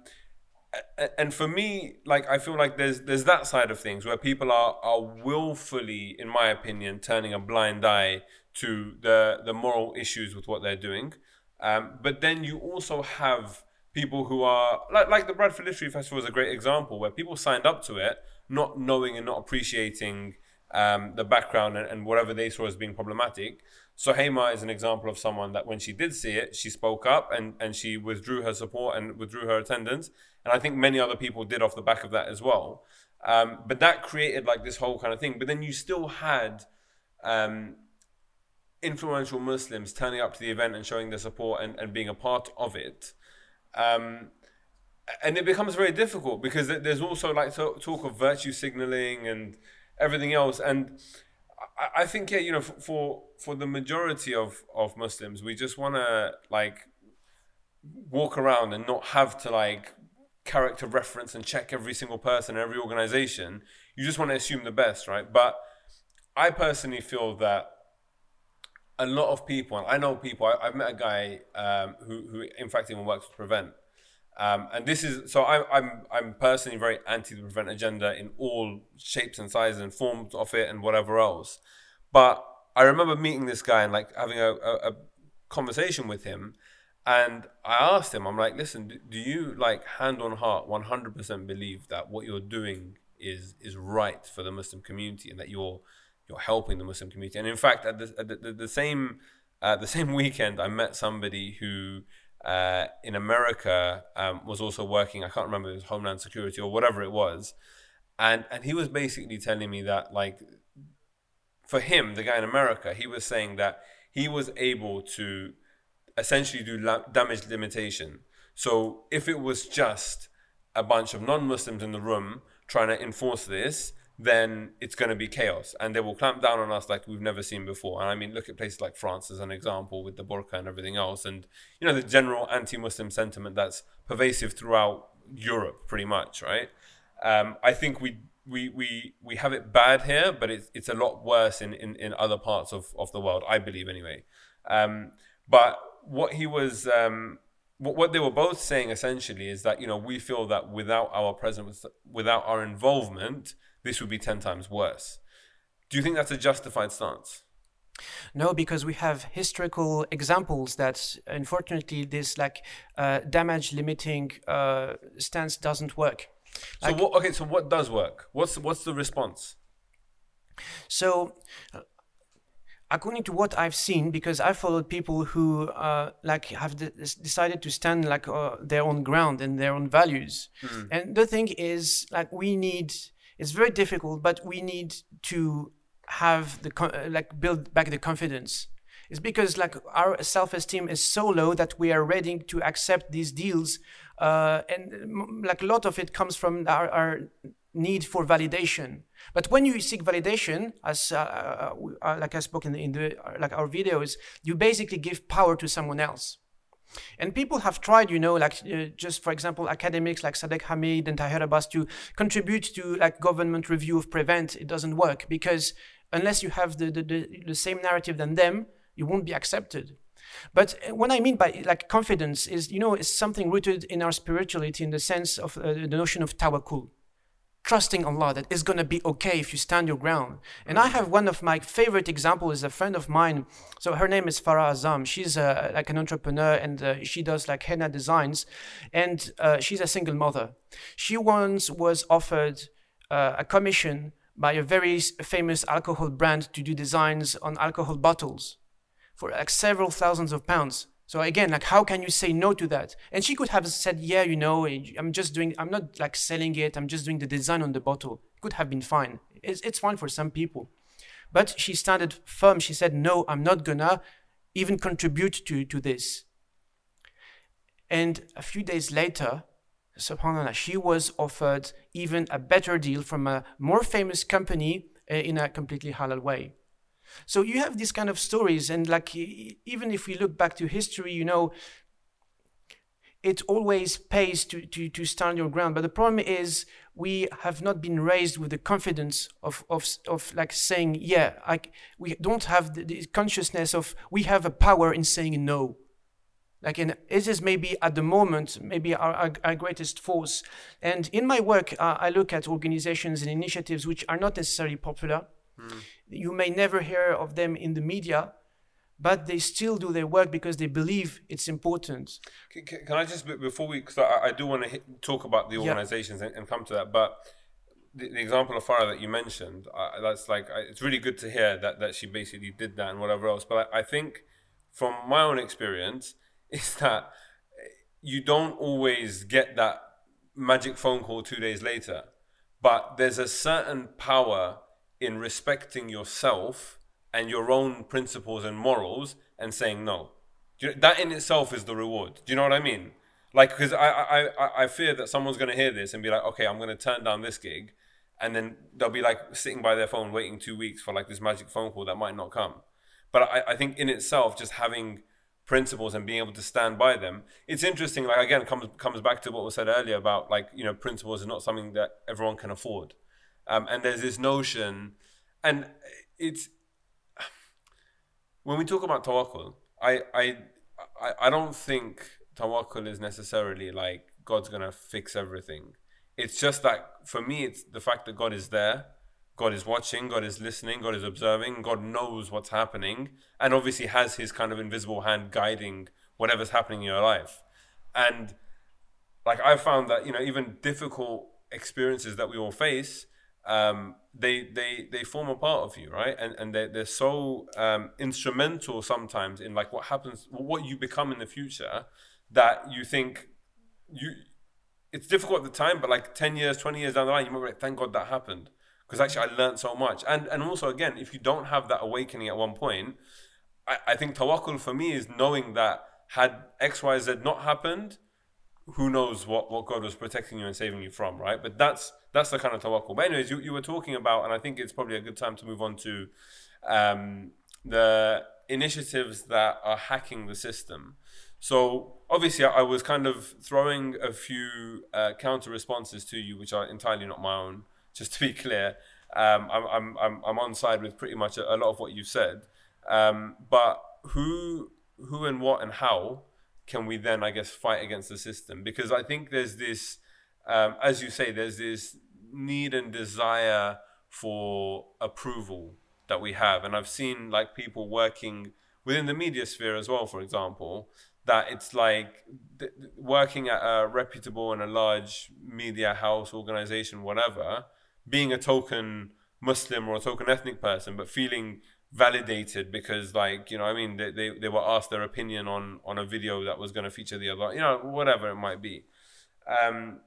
and for me, like I feel like there's there's that side of things where people are are willfully, in my opinion, turning a blind eye to the the moral issues with what they're doing. Um, but then you also have people who are like like the Bradford Literary Festival is a great example where people signed up to it not knowing and not appreciating um, the background and, and, whatever they saw as being problematic. Suhaiymah is an example of someone that when she did see it, she spoke up and, and she withdrew her support and withdrew her attendance. And I think many other people did off the back of that as well. Um, but that created like this whole kind of thing. But then you still had um, influential Muslims turning up to the event and showing their support and, and being a part of it. Um, and it becomes very difficult because there's also like talk of virtue signaling and everything else. And I, I think yeah, you know, for, for the majority of of Muslims, we just want to like walk around and not have to like character reference and check every single person, every organization. You just want to assume the best, right? But I personally feel that a lot of people, and I know people, I, have met a guy um, who, who, in fact, even works with Prevent. Um, and this is so I, I'm I'm personally very anti the prevent agenda in all shapes and sizes and forms of it and whatever else. But I remember meeting this guy and like having a, a, a conversation with him, and I asked him, I'm like, listen, do you like hand on heart, 100% believe that what you're doing is is right for the Muslim community and that you're you're helping the Muslim community? And in fact, at the, at the, the, the same uh, the same weekend, I met somebody who uh, in America um, was also working. I can't remember it was Homeland Security or whatever it was, and and he was basically telling me that like for him, the guy in America, he was saying that he was able to essentially do la- damage limitation. So if it was just a bunch of non-Muslims in the room trying to enforce this, then it's going to be chaos and they will clamp down on us like we've never seen before. And I mean, look at places like France as an example with the burqa and everything else. And, you know, the general anti Muslim sentiment that's pervasive throughout Europe, pretty much, right? Um, I think we, we, we, we have it bad here, but it's, it's a lot worse in, in, in other parts of, of the world, I believe, anyway. Um, but what he was. Um, what, what they were both saying essentially is that you know we feel that without our presence, without our involvement, this would be 10 times worse. Do you think that's a justified stance? No, because we have historical examples that unfortunately this like uh, damage limiting uh, stance doesn't work. Like, so what, okay, so what does work? What's what's the response? So uh, according to what I've seen, because I followed people who uh, like have de- decided to stand like uh, their own ground and their own values. Mm. And the thing is, like, we need it's very difficult, but we need to have the like build back the confidence. It's because like our self-esteem is so low that we are ready to accept these deals uh, and like a lot of it comes from our, our need for validation. But when you seek validation, as uh, uh, uh like I spoke in the, in the like our videos, you basically give power to someone else. And people have tried, you know, like uh, just for example, academics like Sadek Hamid and Tahir Abbas to contribute to like government review of Prevent. It doesn't work because unless you have the, the, the, the same narrative than them, you won't be accepted. But uh, what I mean by like confidence is, you know, it's something rooted in our spirituality in the sense of uh, the notion of tawakkul trusting Allah that it's to be okay if you stand your ground. And I have one of my favorite examples is a friend of mine. So her name is Farah Azam. She's uh, like an entrepreneur and uh, she does like henna designs. And uh, she's a single mother. She once was offered uh, a commission by a very famous alcohol brand to do designs on alcohol bottles for like several thousands of pounds. So again, like how can you say no to that? And she could have said, yeah, you know, I'm just doing, I'm not like selling it. I'm just doing the design on the bottle. Could have been fine. It's, it's fine for some people. But she standed firm. She said, no, I'm not gonna even contribute to, to this. And a few days later, subhanAllah, she was offered even a better deal from a more famous company uh, in a completely halal way. So you have these kind of stories, and like even if we look back to history, you know, it always pays to, to, to stand your ground. But the problem is we have not been raised with the confidence of, of, of like saying, yeah, I, we don't have the, the consciousness of we have a power in saying no. Like, and it is maybe at the moment, maybe our, our, our greatest force. And in my work, uh, I look at organizations and initiatives which are not necessarily popular. Mm. You may never hear of them in the media, but they still do their work because they believe it's important. Can, can I just before we, because I, I, do want to hit, talk about the organizations yeah. and, and, come to that, but the, the, example of Farah that you mentioned, uh, that's like it's really good to hear that that she basically did that and whatever else. But I, I think from my own experience is that you don't always get that magic phone call two days later, but there's a certain power in respecting yourself and your own principles and morals and saying no. That in itself is the reward. Do you know what I mean? Like, because I, I, I, I fear that someone's going to hear this and be like, okay, I'm going to turn down this gig. And then they'll be like sitting by their phone waiting two weeks for like this magic phone call that might not come. But I, I think in itself, just having principles and being able to stand by them. It's interesting, like again, comes comes back to what was said earlier about like, you know, principles are not something that everyone can afford. Um, and there's this notion, and it's when we talk about tawakkul, I, I, I, don't think tawakkul is necessarily like God's gonna fix everything. It's just that for me, it's the fact that God is there, God is watching, God is listening, God is observing, God knows what's happening, and obviously has His kind of invisible hand guiding whatever's happening in your life. And like I've found that you know even difficult experiences that we all face um, they they they form a part of you, right? And and they they're so um, instrumental sometimes in like what happens, what you become in the future, that you think you. It's difficult at the time, but like ten years, twenty years down the line, you might be like, "Thank God that happened," because actually I learned so much. And and also again, if you don't have that awakening at one point, I, I think tawakkul for me is knowing that had X Y Z not happened, who knows what, what God was protecting you and saving you from, right? But that's that's the kind of tawakkul. But anyways, you, you were talking about, and I think it's probably a good time to move on to um, the initiatives that are hacking the system. So obviously, I was kind of throwing a few uh, counter responses to you, which are entirely not my own. Just to be clear, um, I'm, I'm I'm I'm on side with pretty much a, a lot of what you said. Um, but who who and what and how can we then, I guess, fight against the system? Because I think there's this, um, as you say, there's this need and desire for approval that we have. And I've seen like people working within the media sphere as well, for example, that it's like th- working at a reputable and a large media house, organization, whatever, being a token Muslim or a token ethnic person, but feeling validated because like you know i mean they, they, they were asked their opinion on on a video that was going to feature the other you know whatever it might be um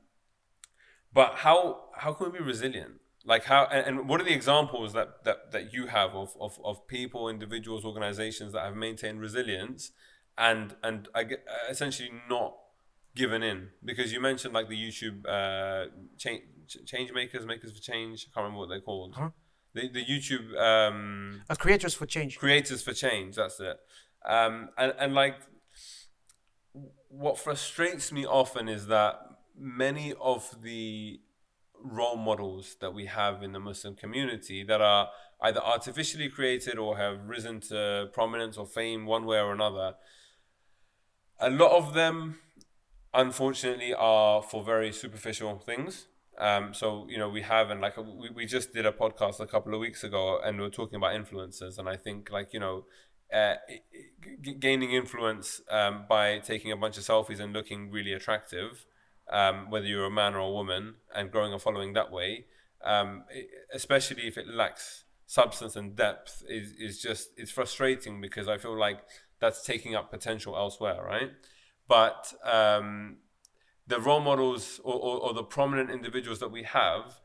but how how can we be resilient like how and, and what are the examples that that that you have of of, of people individuals organizations that have maintained resilience and and I get, essentially not given in because you mentioned like the YouTube uh, change change makers, makers for change. I can't remember what they're called. Huh? The the YouTube um, Uh, creators for change. creators for change. That's it. Um, and and like what frustrates me often is that many of the role models that we have in the Muslim community that are either artificially created or have risen to prominence or fame one way or another. A lot of them, unfortunately, are for very superficial things. Um, so you know we have and like we, we just did a podcast a couple of weeks ago and we are talking about influencers and I think like you know uh, g- gaining influence um, by taking a bunch of selfies and looking really attractive, um, whether you're a man or a woman, and growing a following that way, um, i- especially if it lacks substance and depth, is, is just it's frustrating because I feel like that's taking up potential elsewhere, right? But um, the role models or, or, or the prominent individuals that we have,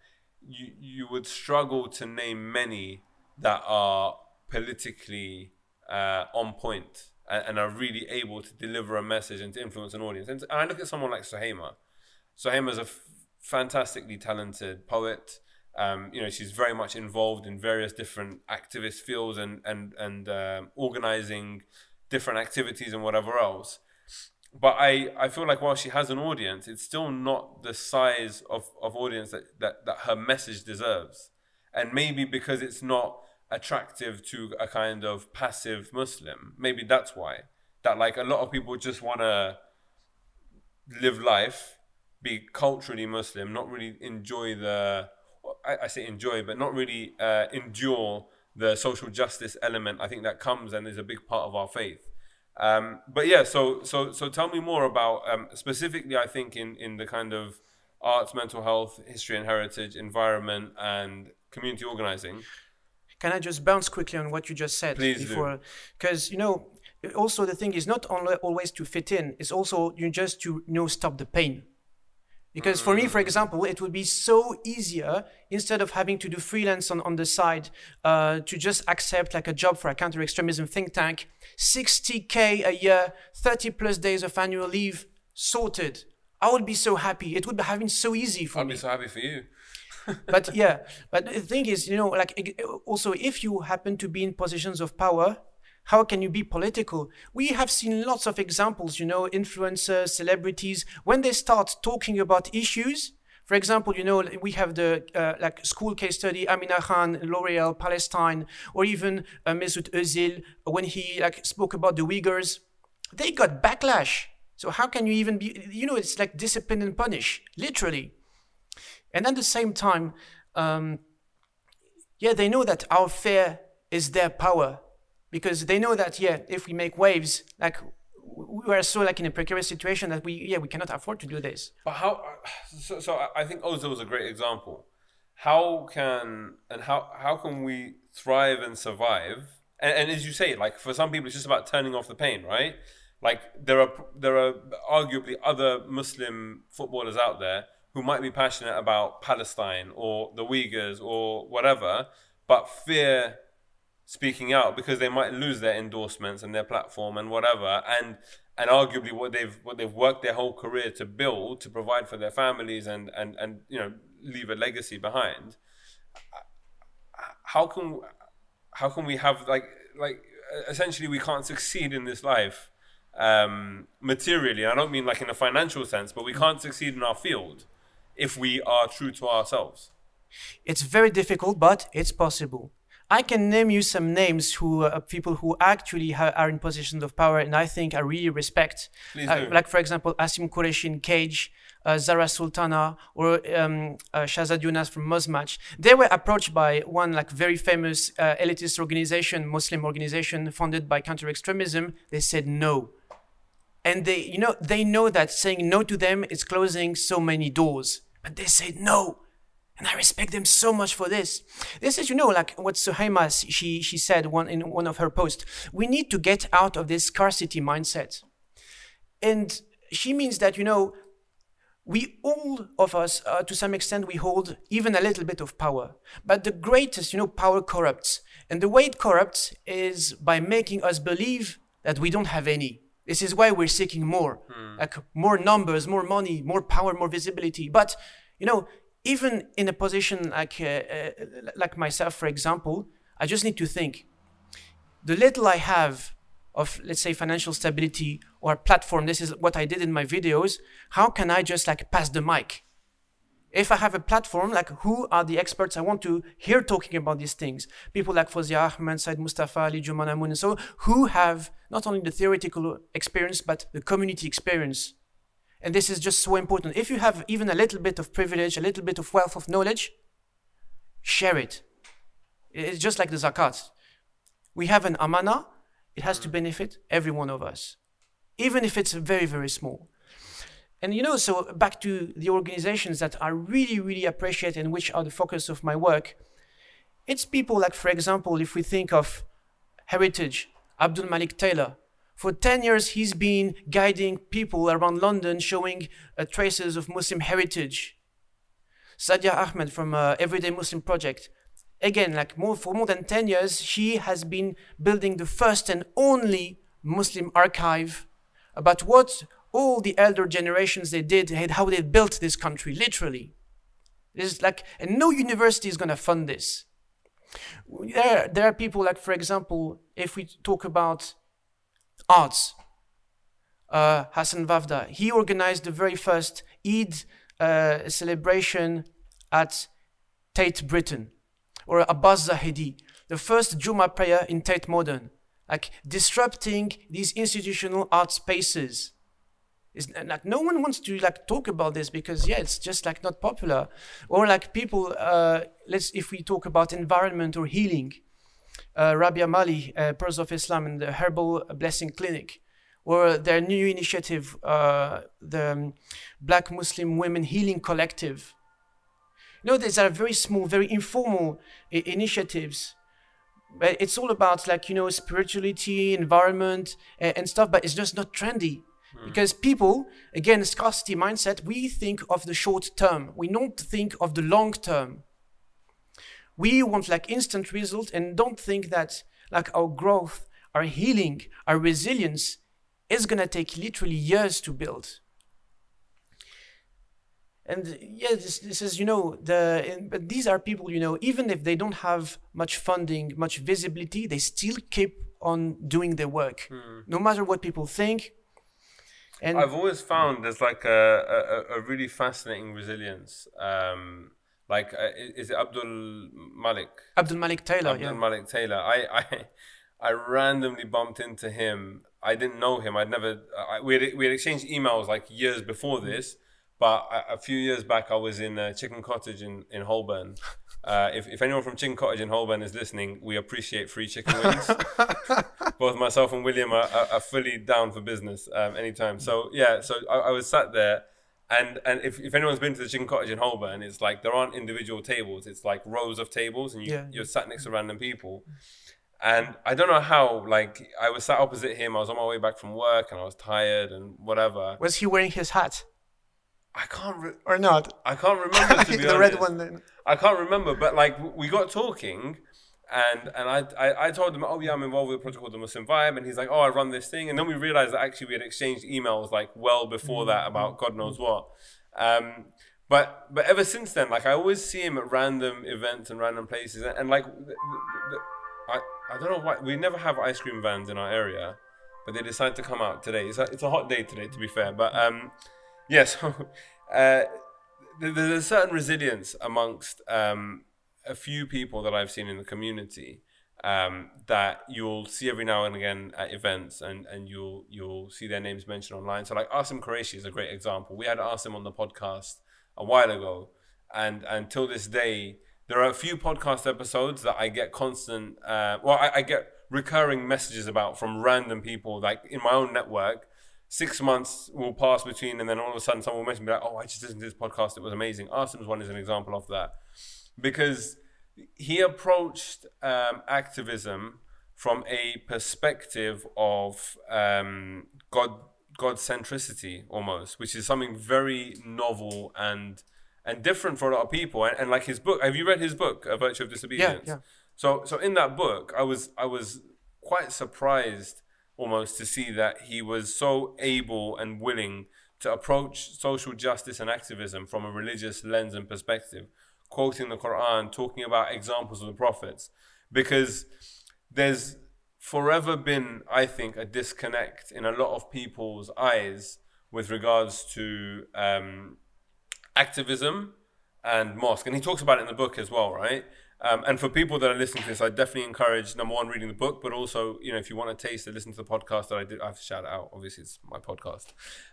you you would struggle to name many that are politically uh, on point and, and are really able to deliver a message and to influence an audience. And I look at someone like Suhaiymah. Suhaiymah is a f- fantastically talented poet. Um, you know, she's very much involved in various different activist fields and and and um, organizing different activities and whatever else but I, I feel like while she has an audience, it's still not the size of, of audience that, that, that her message deserves. And maybe because it's not attractive to a kind of passive Muslim, maybe that's why. That like a lot of people just want to live life, be culturally Muslim, not really enjoy the, I, I say enjoy, but not really uh, endure the social justice element. I think that comes and is a big part of our faith. Um, but yeah, so so so tell me more about um, specifically. I think in in the kind of arts, mental health, history and heritage, environment, and community organizing. Can I just bounce quickly on what you just said Please before? Because you know, also the thing is not only always to fit in; it's also you just to you know stop the pain. Because for me, for example, it would be so easier instead of having to do freelance on, on the side uh, to just accept like a job for a counter extremism think tank, 60k a year, 30 plus days of annual leave, sorted. I would be so happy. It would have been so easy for I'd me be so happy for you. but yeah, but the thing is, you know, like also if you happen to be in positions of power, how can you be political? We have seen lots of examples, you know, influencers, celebrities, when they start talking about issues. For example, you know, we have the uh, like school case study, Amena Khan, L'Oreal, Palestine, or even uh, Mesut Özil when he like spoke about the Uyghurs. They got backlash. So how can you even be? You know, it's like discipline and punish, literally. And at the same time, um, yeah, they know that our fear is their power because they know that yeah, if we make waves, like we are so like in a precarious situation that we yeah we cannot afford to do this. But how? So, so I- think Ozil was a great example. How can and how how can we thrive and survive? And, and as you say, like for some people, it's just about turning off the pain, right? Like there are there are arguably other Muslim footballers out there who might be passionate about Palestine or the Uyghurs or whatever, but fear speaking out because they might lose their endorsements and their platform and whatever. And and arguably what they've what they've worked their whole career to build to provide for their families and and and you know leave a legacy behind. How can how can we have like like essentially we can't succeed in this life um materially. I don't mean like in a financial sense but we can't succeed in our field if we are true to ourselves. It's very difficult, but it's possible. I can name you some names who uh, people who actually ha- are in positions of power, and I think I really respect. Uh, like for example, Asim Qureshi in Cage, uh, Zarah Sultana, or um, uh, Shahzad Younas from Muzmatch. They were approached by one like very famous uh, elitist organization, Muslim organization funded by counter extremism. They said no and they you know they know that saying no to them is closing so many doors but they said no and i respect them so much for this. This is you know like what suhaiymah she she said one in one of her posts we need to get out of this scarcity mindset. And she means that you know we all of us uh, to some extent we hold even a little bit of power. But the greatest you know power corrupts. And the way it corrupts is by making us believe that we don't have any. This is why we're seeking more, like more numbers, more money, more power, more visibility. But you know, even in a position like uh, uh, like myself, for example, I just need to think. The little I have of let's say financial stability or platform, this is what I did in my videos. How can I just like pass the mic? if I have a platform, like who are the experts I want to hear talking about these things? People like Fozia Ahmed, Said Mustafa, Ali Juman Amun, and so who have not only the theoretical experience but the community experience. And this is just so important. If you have even a little bit of privilege, a little bit of wealth of knowledge, share it. It's just like the zakat. We have an amana, it has to mm. benefit every one of us, even if it's very, very small. And you know, so back to the organizations that I really, really appreciate and which are the focus of my work, it's people like, for example, if we think of Heritage, Abdul Malik Taylor. For 10 years, he's been guiding people around London, showing uh, traces of Muslim heritage. Sadia Ahmed from uh, Everyday Muslim Project. Again, like more, for more than 10 years, she has been building the first and only Muslim archive about what all the elder generations they did and how they built this country, literally. It's like, and no university is going to fund this. There, there are people like, for example, if we talk about arts, uh, Hassan Vawda, he organized the very first Eid uh, celebration at Tate Britain, or Abbas Zahedi, the first Juma prayer in Tate Modern, like disrupting these institutional art spaces. Is like no one wants to like talk about this because yeah it's just like not popular. Or like people uh, let's if we talk about environment or healing uh, rabia mali uh, pearls of islam and the herbal blessing clinic or their new initiative uh, the um, black muslim women healing collective you know these are very small very informal initiatives but it's all about like you know spirituality environment and, and stuff but it's just not trendy because people, again, scarcity mindset, we think of the short term. We don't think of the long term. We want like instant result and don't think that like our growth, our healing, our resilience is gonna take literally years to build. And yeah, this, this is, you know, the, and, but these are people, you know, even if they don't have much funding, much visibility, they still keep on doing their work. No matter what people think, and I've always found there's like a, a, a really fascinating resilience. Um, like, uh, is it Abdul Malik? Abdul Malik Taylor, Abdul yeah. Malik Taylor. I, I, I randomly bumped into him. I didn't know him. I'd never. I, we had we had exchanged emails like years before this, but a, a few years back I was in uh, Chicken Cottage in in Holborn. Uh, if, if anyone from Chicken Cottage in Holborn is listening, we appreciate free chicken wings. Both myself and William are, are, are fully down for business um, anytime. So yeah, so I, I was sat there, and and if, if anyone's been to the Chicken Cottage in Holborn, it's like there aren't individual tables. It's like rows of tables, and you, Yeah. you're sat next to random people. And I don't know how, like, I was sat opposite him. I was on my way back from work, and I was tired and whatever. Was he wearing his hat I can't, re- or not? I can't remember to be the red one then. I can't remember, but like we got talking, and and I, I I told him, oh yeah, I'm involved with a project called the Muslim Vibe, and he's like, oh, I run this thing, and then we realized that actually we had exchanged emails like well before that about God knows what. Um, but but ever since then, like I always see him at random events and random places, and, and like the, the, the, I I don't know why we never have ice cream vans in our area, but they decided to come out today. It's a, it's a hot day today, to be fair, but um, yeah, so uh, there's a certain resilience amongst um, a few people that I've seen in the community um, that you'll see every now and again at events, and, and you'll you'll see their names mentioned online. So like Asim Qureshi is a great example. We had Asim on the podcast a while ago, and until this day, there are a few podcast episodes that I get constant. Uh, well, I, I get recurring messages about from random people, like in my own network. Six months will pass between, and then all of a sudden, someone will mention me like, "Oh, I just listened to this podcast; it was amazing." Asim's one is an example of that because he approached um, activism from a perspective of um, God God centricity almost, which is something very novel and and different for a lot of people. And, and like his book, have you read his book, A Virtue of Disobedience? yeah. So so in that book, I was I was quite surprised almost to see that he was so able and willing to approach social justice and activism from a religious lens and perspective, quoting the Quran, talking about examples of the prophets, because there's forever been, I think, a disconnect in a lot of people's eyes with regards to um, activism and mosque. And he talks about it in the book as well, right? Um, and for people that are listening to this, I definitely encourage number one, reading the book, but also, you know, if you want to taste it, listen to the podcast that I did. I have to shout out. Obviously, it's my podcast.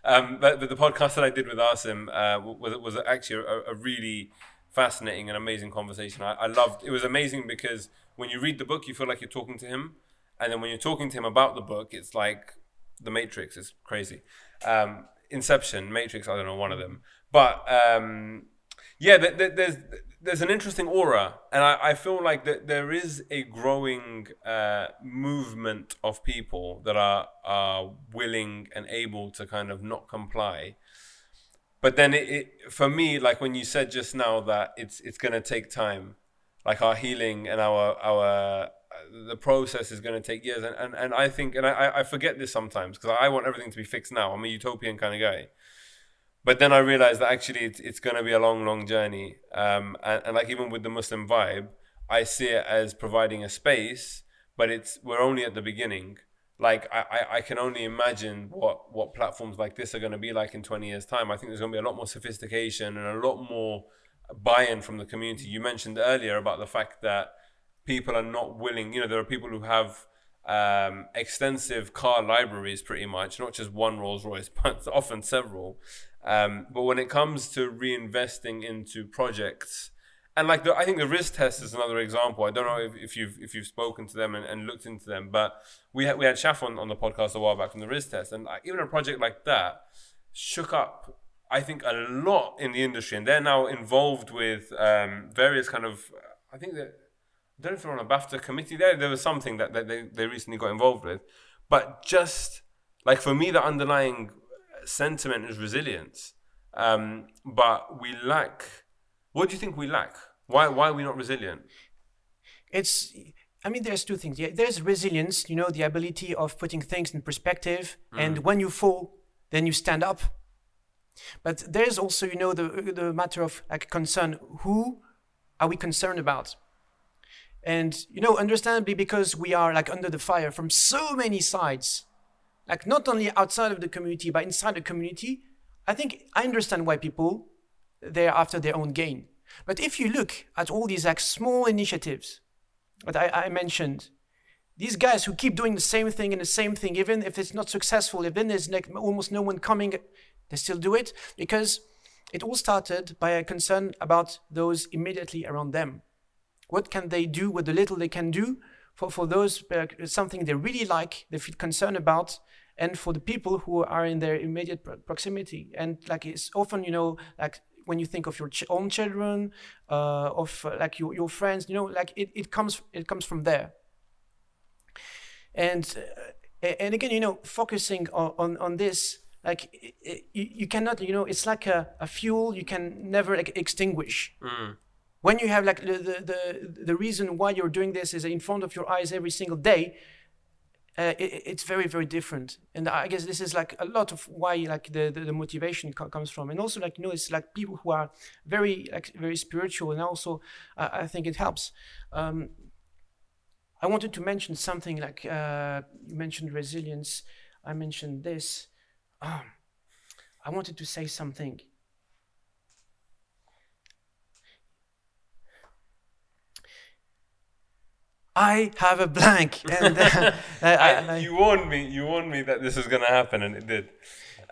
Um, but, but, the podcast that I did with Asim uh, was, was actually a, a, really fascinating and amazing conversation. I, I loved it. was amazing because when you read the book, you feel like you're talking to him. And then when you're talking to him about the book, it's like The Matrix. It's crazy. Um, Inception, Matrix, I don't know, one of them. But um, yeah, there's there's an interesting aura, and I, I feel like that there is a growing uh, movement of people that are are willing and able to kind of not comply. But then it, it for me, like when you said just now that it's it's gonna take time, like our healing and our our the process is going to take years and, and, and i think and i i forget this sometimes because i want everything to be fixed now i'm a utopian kind of guy but then I realized that actually it's, it's going to be a long, long journey. Um, and, and, like even with the Muslim vibe, I see it as providing a space, but it's we're only at the beginning. Like I, I can only imagine what what platforms like this are going to be like in 20 years time. I think there's going to be a lot more sophistication and a lot more buy-in from the community. You mentioned earlier about the fact that people are not willing. You know, there are people who have um, extensive car libraries, pretty much, not just one Rolls Royce, but often several. Um, but when it comes to reinvesting into projects, and like the, I think the Riz test is another example. I don't know if, if you've if you've spoken to them and, and looked into them, but we had we had Shaf on, on the podcast a while back from the Riz test, and like, even a project like that shook up. I think a lot in the industry, and they're now involved with um, various kind of. I think that I don't know if they're on a BAFTA committee. There, there was something that, that they they recently got involved with, but just like for me, the underlying sentiment is resilience, um, but we lack. What do you think we lack? Why why are we not resilient? It's. I mean, there's two things. Yeah, there's resilience. You know, the ability of putting things in perspective, mm. and when you fall, then you stand up. But there's also, you know, the the matter of like concern. Who are we concerned about? And you know, understandably, because we are like under the fire from so many sides, like not only outside of the community but inside the community i think i understand why people they're after their own gain but if you look at all these like small initiatives that I, I mentioned these guys who keep doing the same thing and the same thing even if it's not successful even there's like almost no one coming they still do it because it all started by a concern about those immediately around them. What can they do? With the little they can do for, for those uh, something they really like they feel concerned about and for the people who are in their immediate proximity. And like it's often you know like when you think of your ch- own children uh, of uh, like your, your friends you know like it, it comes it comes from there and uh, and again you know focusing on on, on this like it, you, you cannot you know it's like a, a fuel you can never like, extinguish mm. when you have like the, the the the reason why you're doing this is in front of your eyes every single day uh, it, it's very very different. And i guess this is like a lot of why like the the, the motivation co- comes from. And also like you know it's like people who are very like very spiritual. And also uh, i think it helps. Um, i wanted to mention something like uh, you mentioned resilience. I mentioned this. Um, i wanted to say something I have a blank. And uh, I, I, you warned me. You warned me that this is going to happen, and it did.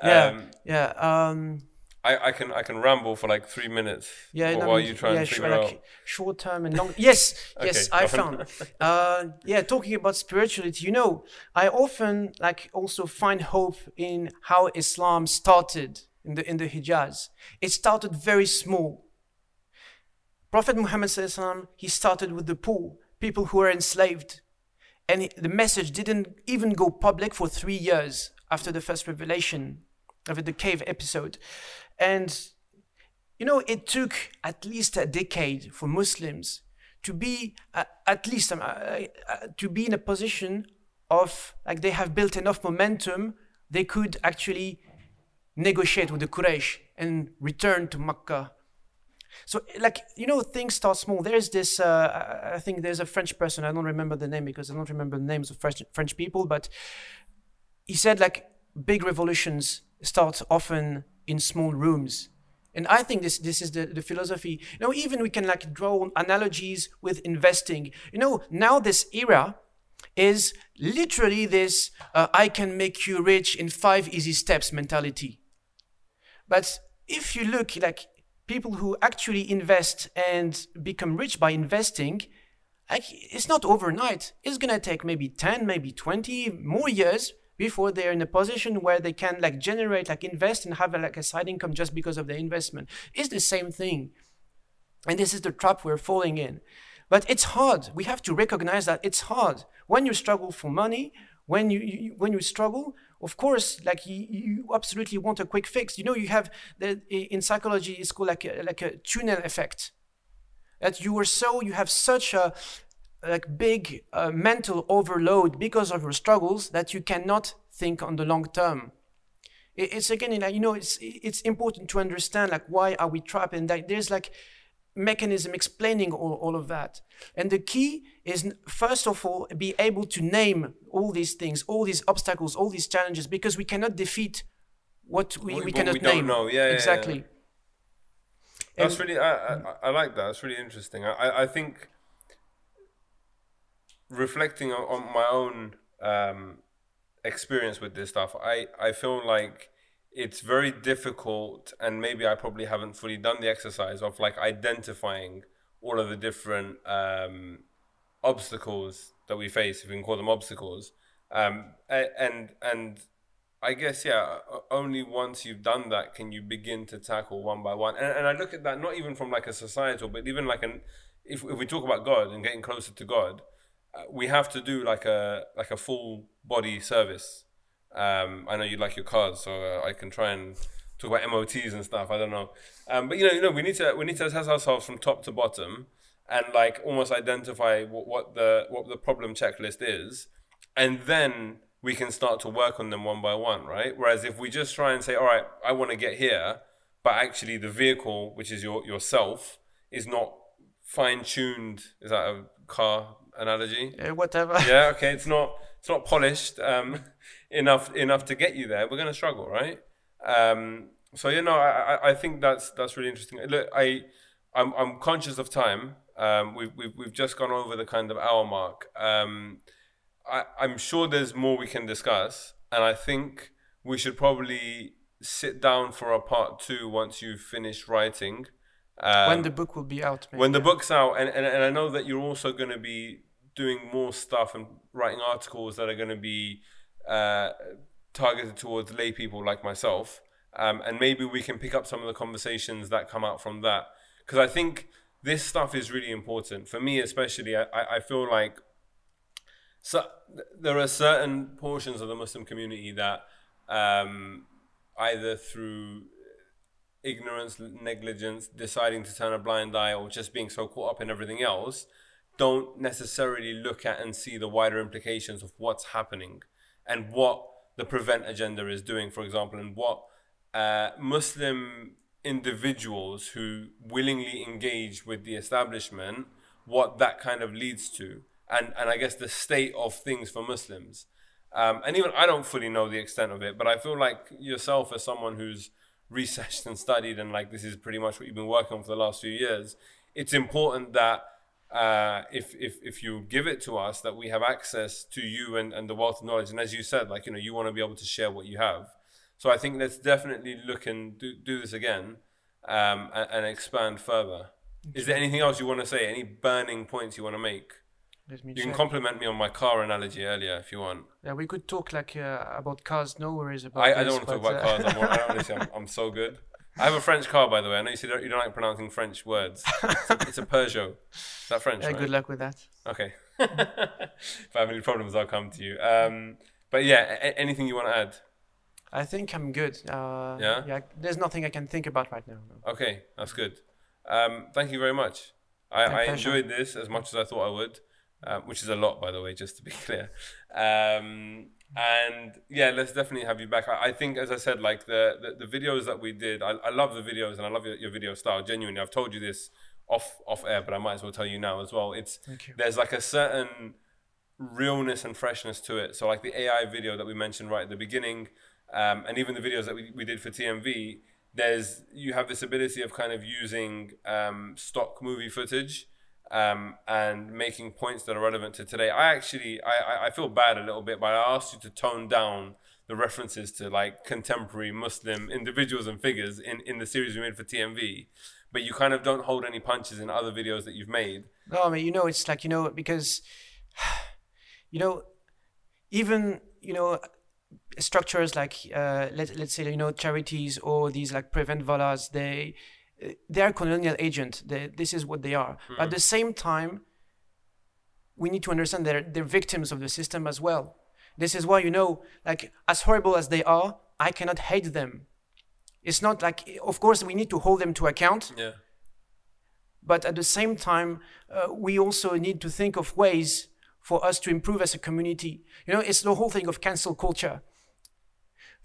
Yeah. Um, yeah. Um, I, I can I can ramble for like three minutes. Yeah. While, while you try yeah, and figure like out short term and long. Yes. yes. okay, I found. uh, yeah. Talking about spirituality, you know, I often like also find hope in how Islam started in the in the Hijaz. It started very small. Prophet Muhammad he started with the poor people who were enslaved. And the message didn't even go public for three years after the first revelation of the cave episode. And, you know, it took at least a decade for Muslims to be, uh, at least, um, uh, uh, to be in a position of like they have built enough momentum, they could actually negotiate with the Quraysh and return to Makkah. So, like you know, things start small. There's this. Uh, I think there's a French person. I don't remember the name because I don't remember the names of French French people. But he said like big revolutions start often in small rooms. And I think this this is the, the philosophy. You know, even we can like draw analogies with investing. You know, now this era is literally this uh, I can make you rich in five easy steps mentality. But if you look like people who actually invest and become rich by investing, it's not overnight. It's gonna take maybe 10, maybe 20 more years before they're in a position where they can like generate, like invest and have a, like a side income just because of the investment. It's the same thing. And this is the trap we're falling in. But it's hard. We have to recognize that it's hard. When you struggle for money, when you, you when you struggle, of course, like you, you, absolutely want a quick fix. You know, you have the in psychology it's called like a, like a tunnel effect. That you are so you have such a like big uh, mental overload because of your struggles that you cannot think on the long term. It, it's again, like, you know, it's it's important to understand like why are we trapped and that there's like mechanism explaining all, all of that. And the key is first of all be able to name all these things, all these obstacles, all these challenges, because we cannot defeat what we, we, we cannot we name. Know. Yeah, exactly. Yeah, yeah. That's really I, I, I like that. That's really interesting. I I think reflecting on, on my own um, experience with this stuff, I I feel like it's very difficult and maybe i probably haven't fully done the exercise of like identifying all of the different um, obstacles that we face if we can call them obstacles. Um, and and i guess yeah only once you've done that can you begin to tackle one by one. And, and i look at that not even from like a societal but even like an if, if we talk about god and getting closer to god uh, we have to do like a like a full body service um, I know you like your cars, so uh, I can try and talk about MOTs and stuff. I don't know, um, but you know, you know, we need to we need to assess ourselves from top to bottom and like almost identify what, what the what the problem checklist is, and then we can start to work on them one by one, right? Whereas if we just try and say, all right, I want to get here, but actually the vehicle, which is your yourself, is not fine tuned. Is that a car analogy? Yeah, whatever. Yeah, okay. It's not it's not polished. Um, enough enough to get you there, we're going to struggle, right? Um, so you know, I, I think that's that's really interesting. Look, I I'm I'm conscious of time. Um, we've we've we've just gone over the kind of hour mark. Um, I I'm sure there's more we can discuss, and I think we should probably sit down for a part two once you've finished writing. Um, when the book will be out. Maybe. When the book's out, and, and, and I know that you're also going to be doing more stuff and writing articles that are going to be uh, targeted towards lay people like myself. Um, and maybe we can pick up some of the conversations that come out from that. Because I think this stuff is really important. For me, especially, I, I feel like so there are certain portions of the Muslim community that um, either through ignorance, negligence, deciding to turn a blind eye, or just being so caught up in everything else, don't necessarily look at and see the wider implications of what's happening and what the prevent agenda is doing, for example, and what uh, Muslim individuals who willingly engage with the establishment, what that kind of leads to, and and I guess the state of things for Muslims. Um, and even I don't fully know the extent of it, but I feel like yourself as someone who's researched and studied, and like this is pretty much what you've been working on for the last few years. It's important that uh, if, if if you give it to us, that we have access to you and, and the wealth of knowledge. And as you said, like you know, you want to be able to share what you have. So I think let's definitely look and do, do this again um, and, and, expand further. Okay. Is there anything else you want to say? Any burning points you want to make? you check. can compliment me on my car analogy earlier if you want. Yeah, we could talk like uh, about cars. No worries about. I, I don't want to talk about uh, cars. I'm, honestly, I'm, I'm so good. I have a French car, by the way. I know you, don't, you don't like pronouncing French words. It's a, it's a Peugeot. Is that French? Yeah, right? good luck with that. Okay. if I have any problems, I'll come to you. Um, but yeah, a- anything you want to add? I think I'm good. Uh, yeah. Yeah. There's nothing I can think about right now. No. Okay, that's good. Um, thank you very much. I, I enjoyed this as much as I thought I would. um, which is a lot, by the way, just to be clear. Um, and yeah, let's definitely have you back. I, I think, as I said, like the, the, the videos that we did, I, I love the videos and I love your, your video style. Genuinely, I've told you this off off air, but I might as well tell you now as well. It's there's like a certain realness and freshness to it. So like the AI video that we mentioned right at the beginning, um, and even the videos that we, we did for TMV, there's you have this ability of kind of using um, stock movie footage um, and making points that are relevant to today. I actually I, I feel bad a little bit, but I asked you to tone down the references to like contemporary Muslim individuals and figures in, in the series we made for TMV. But you kind of don't hold any punches in other videos that you've made. No, I mean, you know, it's like, you know, because, you know, even, you know, structures like, uh, let, let's say, you know, charities or these like prevent volas, they, they are colonial agent. They, this is what they are. Mm-hmm. At the same time, we need to understand that they're victims of the system as well. This is why you know, like as horrible as they are, I cannot hate them. It's not like, of course, we need to hold them to account. Yeah. But at the same time, uh, we also need to think of ways for us to improve as a community. You know, it's the whole thing of cancel culture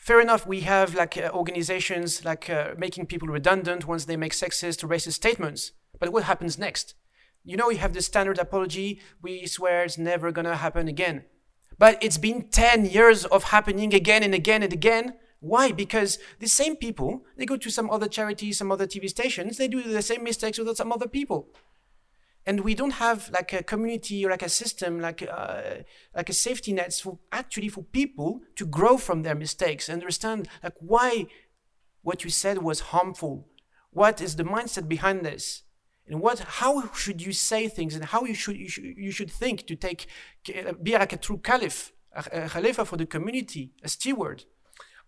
fair enough we have like uh, organizations like uh, making people redundant once they make sexist or racist statements. But what happens next? You know you have the standard apology we swear it's never gonna happen again. But it's been 10 years of happening again and again and again. Why? Because the same people they go to some other charity, some other tv stations they do the same mistakes with some other people and we don't have like a community or like a system like uh, like a safety nets for actually for people to grow from their mistakes and understand like why what you said was harmful. What is the mindset behind this? And what how should you say things and how you should you should, you should think to take be like a true caliph a, a khalifa for the community a steward?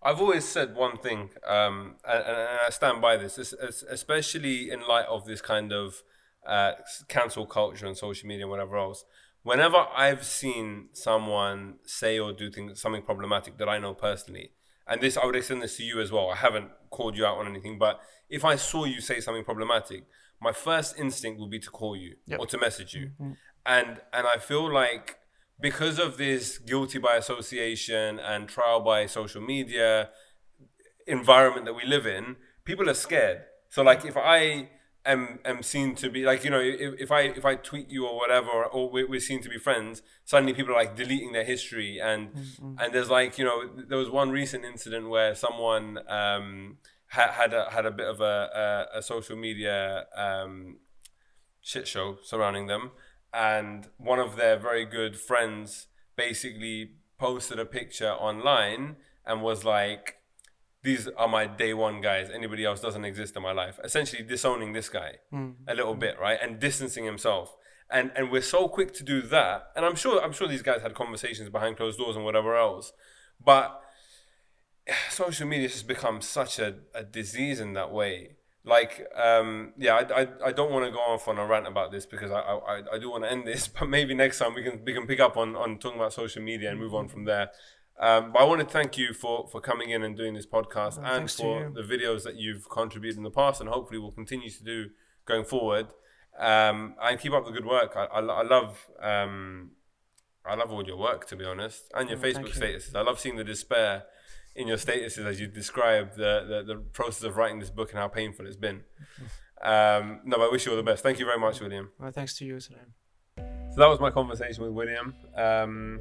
I've always said one thing, um, and, and, I stand by this, especially in light of this kind of uh, cancel culture and social media and whatever else. Whenever I've seen someone say or do things something problematic that I know personally, and this I would extend this to you as well. I haven't called you out on anything, but if I saw you say something problematic, my first instinct would be to call you yep. or to message you, mm-hmm. and and I feel like because of this guilty by association and trial by social media environment that we live in, people are scared. So like if I am am seen to be like you know if, if I if I tweet you or whatever or we're, we're seen to be friends, suddenly people are like deleting their history and mm-hmm. and there's like you know there was one recent incident where someone um, had had a, had a bit of a a, a social media um, shit show surrounding them, and one of their very good friends basically posted a picture online and was like these are my day one guys. Anybody else doesn't exist in my life. Essentially disowning this guy mm. a little bit, right? And distancing himself. And and we're so quick to do that. And I'm sure I'm sure these guys had conversations behind closed doors and whatever else. But social media has become such a, a disease in that way. Like, um, yeah, I, I, I don't want to go off on a rant about this because I, I, I do want to end this, but maybe next time we can we can pick up on, on talking about social media and move on from there. Um, but I want to thank you for, for coming in and doing this podcast well, and for the videos that you've contributed in the past and hopefully will continue to do going forward. Um, and keep up the good work. I, I, I love um, I love all your work to be honest and your Facebook statuses. I love seeing the despair in your statuses as you describe the, the, the process of writing this book and how painful it's been. Um, no, but I wish you all the best. Thank you very much, William. Well, thanks to you, Salim. So that was my conversation with William. Um,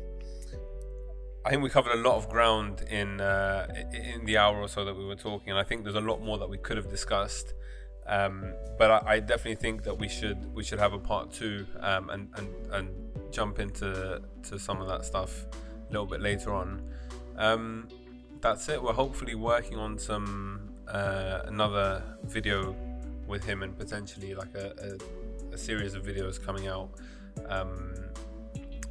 I think we covered a lot of ground in uh, in the hour or so that we were talking, and I think there's a lot more that we could have discussed. Um, but I, I, definitely think that we should we should have a part two um, and, and and jump into to some of that stuff a little bit later on. Um, that's it. We're hopefully working on some uh, another video with him and potentially like a, a, a series of videos coming out um,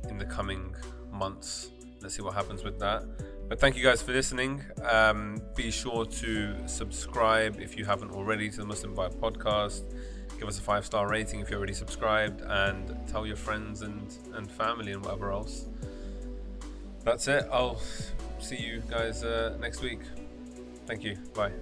in the coming months let's see what happens with that. But thank you guys for listening. Um, be sure to subscribe if you haven't already to the Muslim Vibe podcast. Give us a five star rating if you're already subscribed, and tell your friends and, and family and whatever else. That's it. I'll see you guys uh, next week. Thank you. Bye.